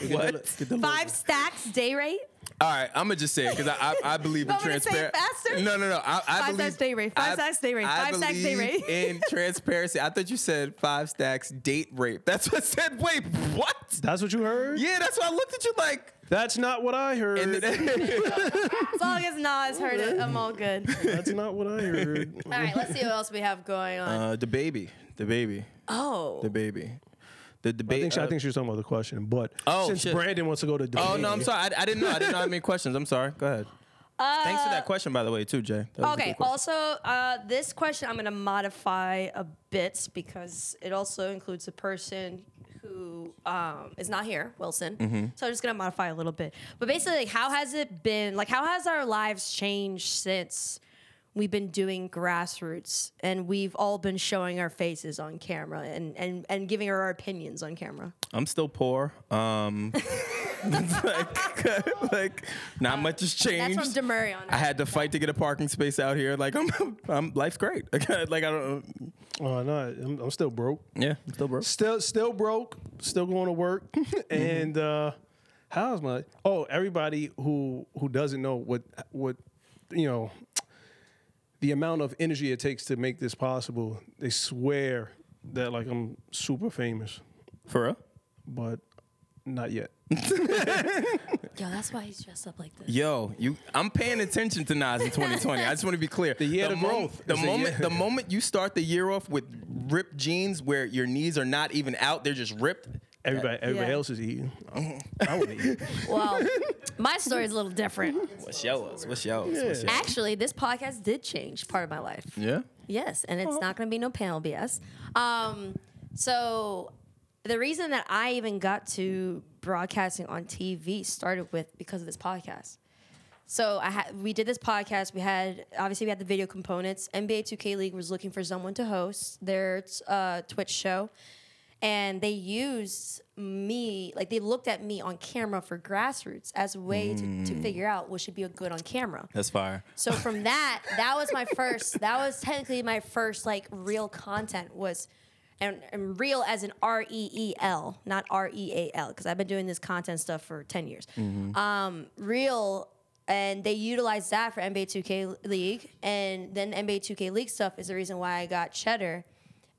what?
Five stacks, day rate.
All right, I'm gonna just say it because I, I I believe in
Want me to say it
transparency.
faster?
No, no, no. I, I
Five
believe,
stacks day rate. Five
I-
stacks day rate.
I
Five stacks day
believe
rate.
in transparency. I thought you said five stacks date rape. That's what I said. Wait, what?
That's what you heard?
Yeah, that's why I looked at you like.
That's not what I heard.
And then,
As long as Nas heard it, I'm all good.
That's not what I heard.
All right, let's see what else we have going on.
uh, the baby, the baby,
oh,
the baby, the
I
debate.
think, she, I think she was talking about the question, but
Oh,
since
shit.
Brandon wants to go to debate,
Oh no, I'm sorry. I, I didn't know. I didn't know how many questions. I'm sorry. Go ahead. Thanks for that question, by the way, too, Jay. That
okay. Also, uh, this question I'm going to modify a bit because it also includes a person who um, is not here, Wilson.
Mm-hmm.
So I'm just going to modify a little bit. But basically, like, how has it been? Like, how has our lives changed since? We've been doing grassroots and we've all been showing our faces on camera and, and, and giving our opinions on camera.
I'm still poor. Um, like, like, not much has changed.
That's from Demurray on
I had to fight to get a parking space out here. Like I'm, I'm life's great. like I don't.
Oh no, I'm, I'm still broke.
Yeah, I'm still broke.
Still, still broke. Still going to work. and uh, how's my? Oh, everybody who who doesn't know what what you know, the amount of energy it takes to make this possible. They swear that like I'm super famous,
For real?
but not yet.
Yo, that's why he's dressed up like this.
Yo, you. I'm paying attention to Nas in 2020. I just want to be clear. The
year of
mo-
growth.
The
It's the
moment,
year.
the moment you start the year off with ripped jeans, where your knees are not even out, they're just ripped.
Everybody, everybody
Yeah.
else is eating. I want to eat.
Well, my story is a little different.
What's yours? What's yours? What's yours?
Actually, this podcast did change part of my life.
Yeah.
Yes, and it's not going to be no panel BS. Um, so the reason that I even got to broadcasting on TV started with because of this podcast. So I had we did this podcast. We had obviously we had the video components. NBA 2K League was looking for someone to host their uh, Twitch show, and they used me like they looked at me on camera for grassroots as a way to, to figure out what should be a good on camera.
That's fire.
So from that, that was my first. That was technically my first like real content was, and, and real as in R E E L, not R E A L, because I've been doing this content stuff for ten years. Um, real and they utilized that for NBA 2K League, and then NBA 2K League stuff is the reason why I got Cheddar.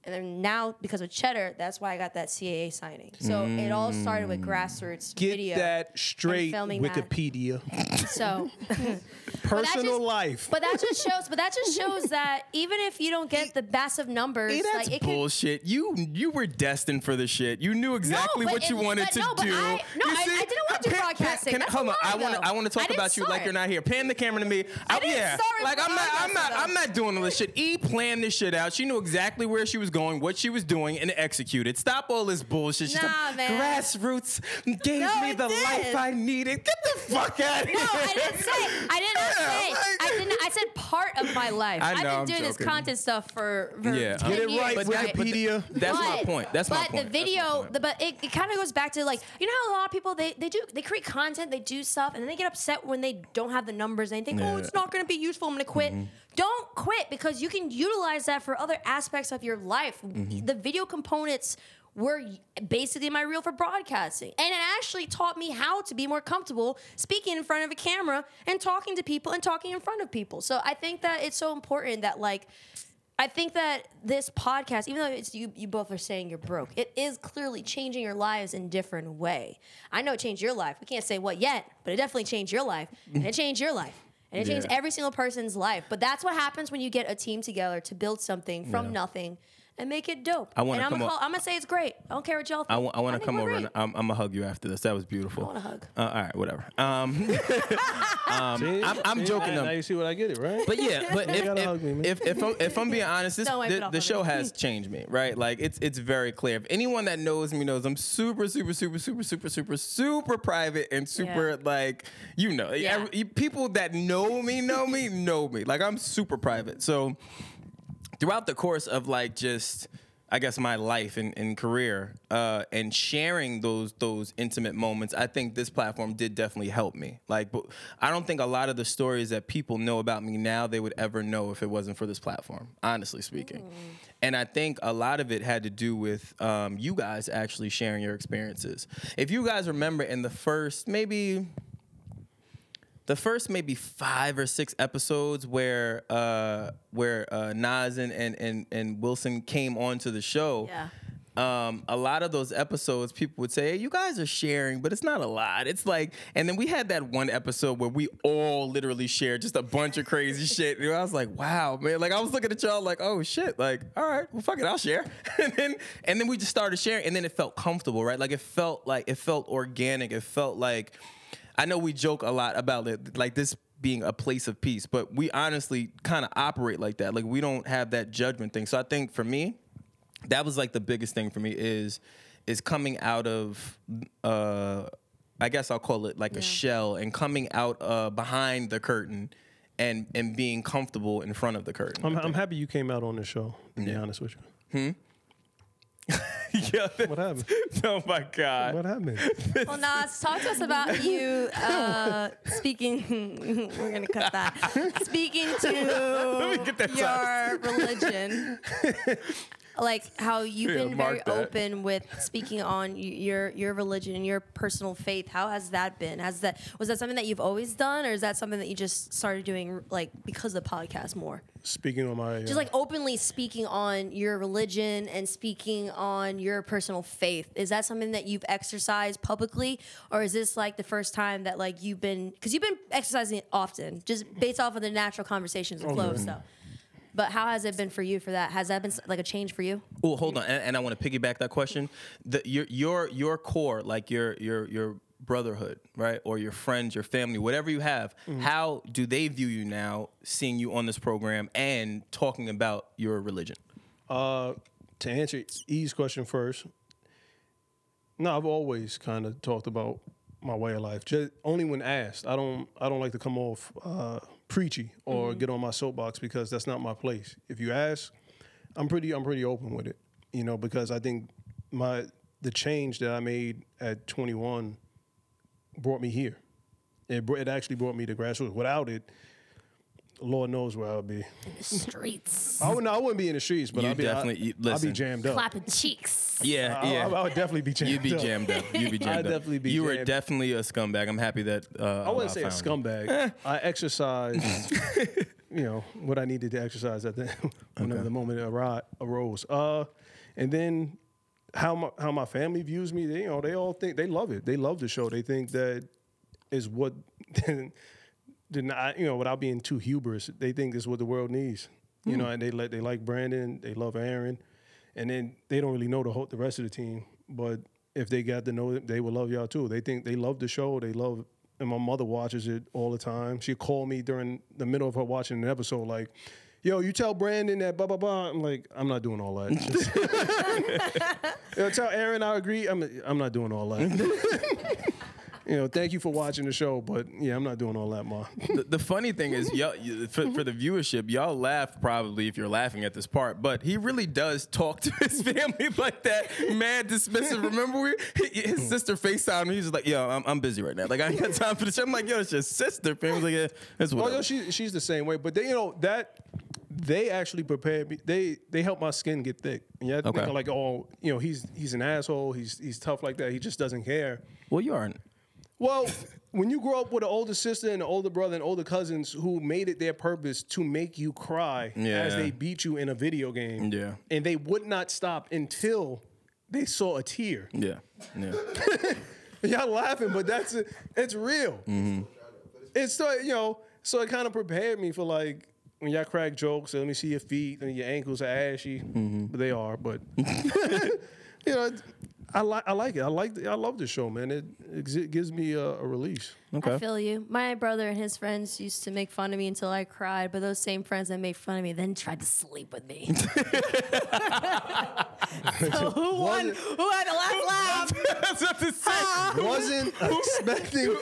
And then now, because of Cheddar, that's why I got that CAA signing. So it all started with mm. grassroots
Get
video.
that straight,
filming that.
Wikipedia.
So
Personal
just-
life.
But that just shows. But that just shows that even if you don't get the massive numbers,
Hey, that's
like could.
bullshit. You you were destined for the shit. You knew exactly
but
what you
it-
wanted
but
to
no, but
do.
I- no,
You
I- I didn't want to do
Pan- Pan- can-
That's
hold on, I want to. I want to talk about you like you're not here. Pan the camera to me. I,
didn't
yeah, like I'm not I'm not
broadcasting,
I'm not doing all this shit. E planned this shit out. She knew exactly where she was going, what she was doing, and executed. Stop all this bullshit. She's
Nah,
like,
man.
grassroots gave
No,
me the
did.
life I needed. Get the fuck out of here.
No, I didn't say. I didn't
Yeah,
say.
like-
I didn't. I said part of my life.
I
I've been
I'm
doing this content stuff for, for
Yeah,
10
Get
it right, Wikipedia.
That's my point. That's my point. but the
video, but it, it kind of goes back to like you know how a lot of people they, they do they create content, they do stuff, and then they get upset when they don't have the numbers and they think,
Yeah.
oh, it's not going to be useful. I'm going to quit.
Mm-hmm.
Don't quit because you can utilize that for other aspects of your life.
Mm-hmm.
The video components were basically my reel for broadcasting, and it actually taught me how to be more comfortable speaking in front of a camera and talking to people and talking in front of people. So I think that it's so important that like. I think that this podcast, even though it's you, you both are saying you're broke, it is clearly changing your lives in different way. I know it changed your life. We can't say what yet, but it definitely changed your life, and it changed your life, and it changed
Yeah.
every single person's life. But that's what happens when you get a team together to build something from
Yeah.
nothing and make it dope.
I wanna
and I'm
come
gonna, call, I'm gonna say it's great. I don't care what y'all think.
I want, I want to come over
great.
and I'm, I'm gonna hug you after this. That was beautiful.
I want a hug.
Uh, all right, whatever. Um,
See?
I'm- I'm
See?
joking,
Now,
though.
now you see what I get it, right?
but yeah, but if if,
hug me,
if, if, I'm, if I'm being honest, this
Don't wipe it
the, the show
me.
has changed me, right? Like it's it's very clear. If anyone that knows me knows I'm super super super super super super super private and super
Yeah.
like you know
Yeah.
every- you- people that know me know me know me. Like I'm super private. So throughout the course of like just I guess my life and, and career uh, and sharing those those intimate moments, I think this platform did definitely help me. Like, but I don't think a lot of the stories that people know about me now they would ever know if it wasn't for this platform. Honestly speaking, and I think a lot of it had to do with um, you guys actually sharing your experiences. If you guys remember in the first maybe the first maybe five or six episodes where uh where uh Nas and and and, and Wilson came onto the show.
Yeah.
Um, a lot of those episodes, people would say, hey, "You guys are sharing, but it's not a lot." It's like, and then we had that one episode where we all literally shared just a bunch of crazy shit. And I was like, "Wow, man!" Like I was looking at y'all like, "Oh shit!" Like, all right, well, fuck it, I'll share. and then, and then we just started sharing, and then it felt comfortable, right? Like it felt like it felt organic. It felt like I know we joke a lot about it, like this being a place of peace, but we honestly kind of operate like that. Like we don't have that judgment thing. So I think for me, that was like the biggest thing for me is is coming out of uh I guess I'll call it like a shell and coming out uh behind the curtain and and being comfortable in front of the curtain.
I'm, I'm happy you came out on the show, to be honest with you.
yeah.
What happened?
Oh my god.
What happened?
Well, Nas, talk to us about you uh, speaking. we're gonna cut that. Speaking to
get that
your religion, like how you've
Yeah,
been very
that.
open with speaking on your your religion and your personal faith. How has that been? Has that was that something that you've always done, or is that something that you just started doing like because of the podcast more?
Speaking on my, uh,
Just like openly speaking on your religion and speaking on your personal faith. Is that something that you've exercised publicly, or is this like the first time that like you've been because you've been exercising it often, just based off of the natural conversations and flow of stuff. But how has it been for you for that? Has that been like a change for you?
Oh, hold on, and, and I want to piggyback that question. The, your your your core, like your your your brotherhood, right, or your friends, your family, whatever you have. How do they view you now, seeing you on this program and talking about your religion?
Uh, to answer E's question first, no, I've always kind of talked about my way of life. Just only when asked. I don't. I don't like to come off uh, preachy or mm-hmm. get on my soapbox because that's not my place. If you ask, I'm pretty. I'm pretty open with it. You know, because I think my the change that I made at 21 brought me here. It, it actually brought me to grassroots. Without it, Lord knows where I'll be.
Streets.
I wouldn't. I wouldn't be in the streets, but
You
I'll be.
definitely-
I,
you-
I'll be
listen.
jammed up.
Clapping cheeks.
Yeah,
I,
yeah.
I, I would definitely be jammed. Up.
You'd be jammed up. You'd be jammed up.
I'd
up.
definitely be
You were definitely a scumbag. I'm happy that. Uh,
I wouldn't say a scumbag. I exercised, you know, what I needed to exercise at the whenever the moment arri- arose. Uh, and then how my how my family views me, they, you know, they all think they love it. They love the show. They think that is what, you know, without being too hubris, they think this is what the world needs. You know, hmm. and they like they like Brandon, they love Aaron, and then they don't really know the whole the rest of the team, but. If they got to know it, they would love y'all too. They think they love the show. They love and my mother watches it all the time. She called me during the middle of her watching an episode, like, "Yo, you tell Brandon that blah blah blah." I'm like, "I'm not doing all that." Yo, tell Aaron I agree. I'm I'm not doing all that. you know, thank you for watching the show, but yeah, I'm not doing all that, ma.
The, the funny thing is, y'all, for, for the viewership, y'all laugh probably if you're laughing at this part, but he really does talk to his family like that, mad dismissive. Remember, we, his hmm. sister FaceTime, me. He's just like, "Yo, I'm, I'm busy right now. Like, I ain't got time for this." I'm like, "Yo, it's your sister." Family's like, "Yeah, that's
Oh,
what."
no, she, she's the same way. But they, you know, that they actually prepared me. They they helped my skin get thick. And yeah,
Okay.
like, oh, you know, he's he's an asshole. He's he's tough like that. He just doesn't care.
well, you aren't.
Well, when you grow up with an older sister and an older brother and older cousins who made it their purpose to make you cry as they beat you in a video game,
Yeah.
and they would not stop until they saw a tear.
Yeah, yeah.
Y'all laughing, but that's it. it's real. Mm-hmm. It's so you know, so it kind of prepared me for like when y'all crack jokes. Let me see your feet and your ankles are ashy, but they are. But you know, I like I like it. I like I love the show, man. It, it gives me a, a release.
Okay.
I feel you. My brother and his friends used to make fun of me until I cried, but those same friends that made fun of me then tried to sleep with me. so who won? Who had the last laugh?
That's what to say.
Wasn't expecting.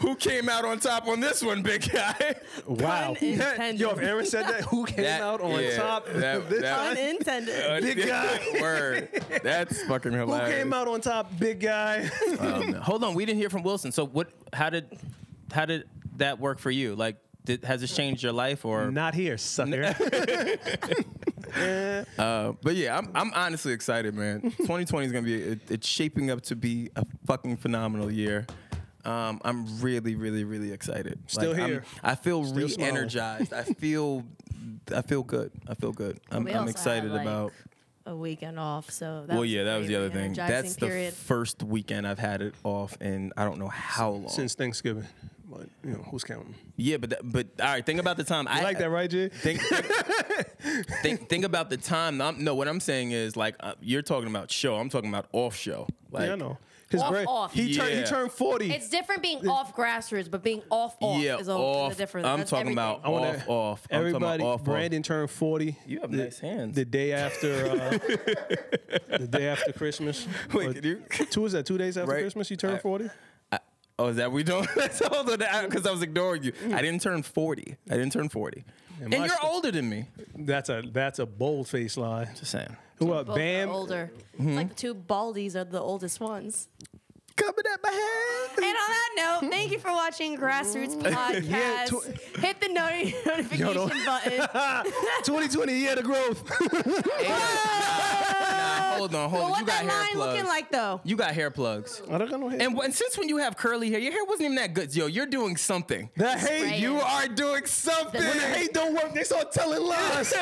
Who came out on top on this one, big guy?
wow.
intended.
Yo, if Aaron said that, who came
That-
out on
yeah,
top?
that-
this
that-
time?
Unintended.
Big guy.
Word. That's fucking hilarious.
Who came out on top? Big guy.
Um, hold on, we didn't hear from Wilson. So what? How did how did that work for you? Like, did, has this changed your life or?
Not here, sucker.
Uh, but yeah, I'm I'm honestly excited, man. 2020 is gonna be it, it's shaping up to be a fucking phenomenal year. Um, I'm really, really, really excited.
Still
I'm-
here.
I feel
Still
re-energized. I feel, I feel good. I feel good. I'm, I'm excited
had, like,
about.
A weekend off, so that
Well, yeah, that was the other thing.
energizing
That's the first weekend I've had it off and I don't know how long.
Since Thanksgiving. But, you know, who's counting?
yeah, but that, but all right. Think about the time. I
You like that, right, Jay?
Think, think, think about the time. I'm, no, what I'm saying is like uh, you're talking about show. I'm talking about off show. Like,
yeah, I know. Because
Off, off.
he turned he
Yeah.
turned forty.
It's different being off grassroots, but being off off
Yeah,
is a,
off.
is a different.
I'm
that's
talking
everything.
about
I wanna-
off, off. I'm talking about
Everybody,
off, off.
Brandon turned forty.
You have
the,
nice hands.
The day after, uh, the day after Christmas.
Wait,
Or
could you-
two is that two days after
Right.
Christmas? You turned
I-
forty.
Oh, is that we don't? Hold on, because I was ignoring you. I didn't turn 40. I didn't turn 40. And
my
you're
st-
older than me.
That's a that's a bold face lie.
Just saying.
Who uh, Bam?
older. It's like the two Baldies are the oldest ones.
Coming at my head.
And on that note, thank you for watching Grassroots Podcast.
Yeah, tw-
Hit the noti- notification
don't-
button.
2020 year of growth.
Nah, hold on, hold
But
on.
what
You got
that
hair
line
plugs.
looking like though?
You got hair plugs.
I don't got no hair.
And, and since when you have curly hair, your hair wasn't even that good. Yo, you're doing something.
that hate
Spraying.
You are doing something.
when the hate don't work, they start telling lies.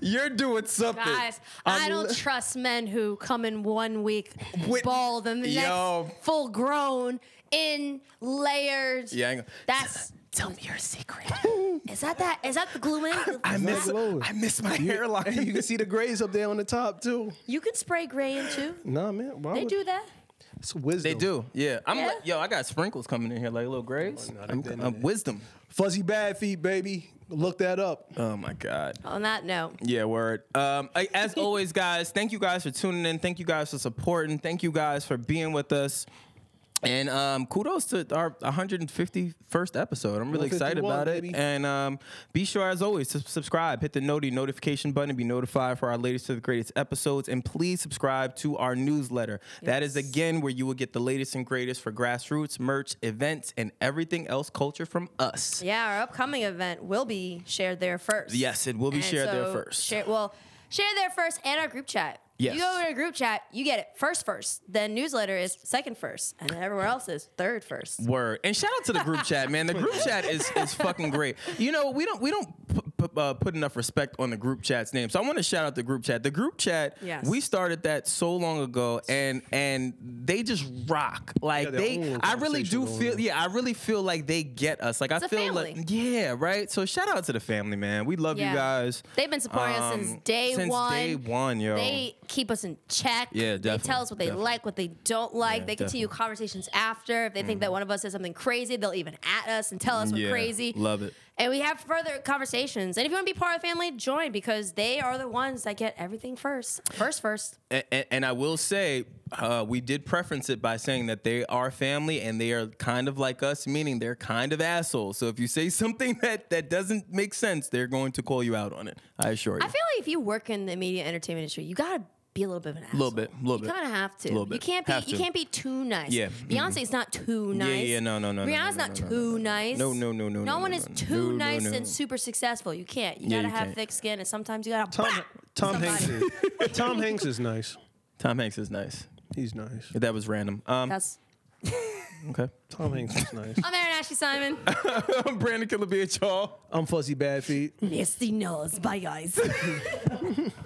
You're doing something.
Guys, I don't trust men who come in one week
With-
bald and the
Yo.
next full grown in layers.
Yeah, I ain't
That's
Tell me your secret.
is that that is that the glue in?
I miss,
glowing.
I miss my hairline.
you can see the grays up there on the top too.
You can spray gray in too.
Nah, man. Why
They
would-
do that.
It's wisdom.
They do, yeah. I'm
Yeah?
like, yo, I got sprinkles coming in here, like little grays. I'm,
didn't.
I'm wisdom.
Fuzzy bad feet, baby. Look that up.
Oh my god.
On that note,
Yeah, word. Um, I- as always, guys, thank you guys for tuning in. Thank you guys for supporting. Thank you guys for being with us. And um, kudos to our 151st episode. I'm really excited about it.
baby.
And um, be sure, as always, to subscribe. Hit the noti notification button and be notified for our latest to the greatest episodes. And please subscribe to our newsletter. That is again where you will get the latest and greatest for grassroots merch, events, and everything else culture from us.
Yeah, our upcoming event will be shared there first.
Yes, it will be
And
shared there first.
Share, well, share there first and our group chat.
Yes.
You go over to group chat, you get it first first. Then newsletter is second first, and then everywhere else is third first.
Word and shout out to the group chat, man. The group chat is is fucking great. You know, we don't we don't uh, put enough respect on the group chat's name, so I want to shout out the group chat. The group chat,
Yes.
we started that so long ago, and and they just rock. Like
Yeah,
they, I really do feel, yeah, I really feel like they get us. Like I
It's a
feel
family.
like, yeah, right. So shout out to the family, man. We love
Yeah.
you guys.
They've been supporting us since
Um,
day
since
one.
day one, yo.
They keep us in check.
Yeah, definitely.
They tell us what they
definitely.
like, what they don't like.
Yeah,
they continue
definitely. Mm-hmm.
conversations after. If they think that one of us says something crazy, they'll even at us and tell us we're
Yeah,
crazy.
love it.
And we have further conversations. And if you want to be part of the family, join because they are the ones that get everything first. First, first.
and, and- and I will say, uh, we did preference it by saying that they are family and they are kind of like us, meaning they're kind of assholes. So if you say something that, that doesn't make sense, they're going to call you out on it. I assure you.
I feel like if you work in the media entertainment industry, you gotta be a little bit of an asshole.
A little bit, little
you
bit.
kind of have to.
Little bit.
You
bit.
can't be.
Have
You
to.
can't be too nice.
Yeah.
Beyonce's not too nice.
yeah, no, no, no, no,
Rihanna's
no, no,
not
no, no,
too
no, no.
nice.
No, no, no, no,
No
no,
one is too
no, no,
nice and super successful. You can't. You
Yeah,
gotta
you
have
can't.
thick skin, and sometimes you gotta.
Tom Tom
Somebody.
Hanks is Tom Hanks is nice.
Tom Hanks is nice.
He's nice.
That was random. Um,
That's.
okay.
Tom Hanks is nice.
I'm Aaron Ashley Simon.
I'm Brandon Killer BHL.
I'm Fuzzy Bad Feet.
Nasty nose. Bye, guys.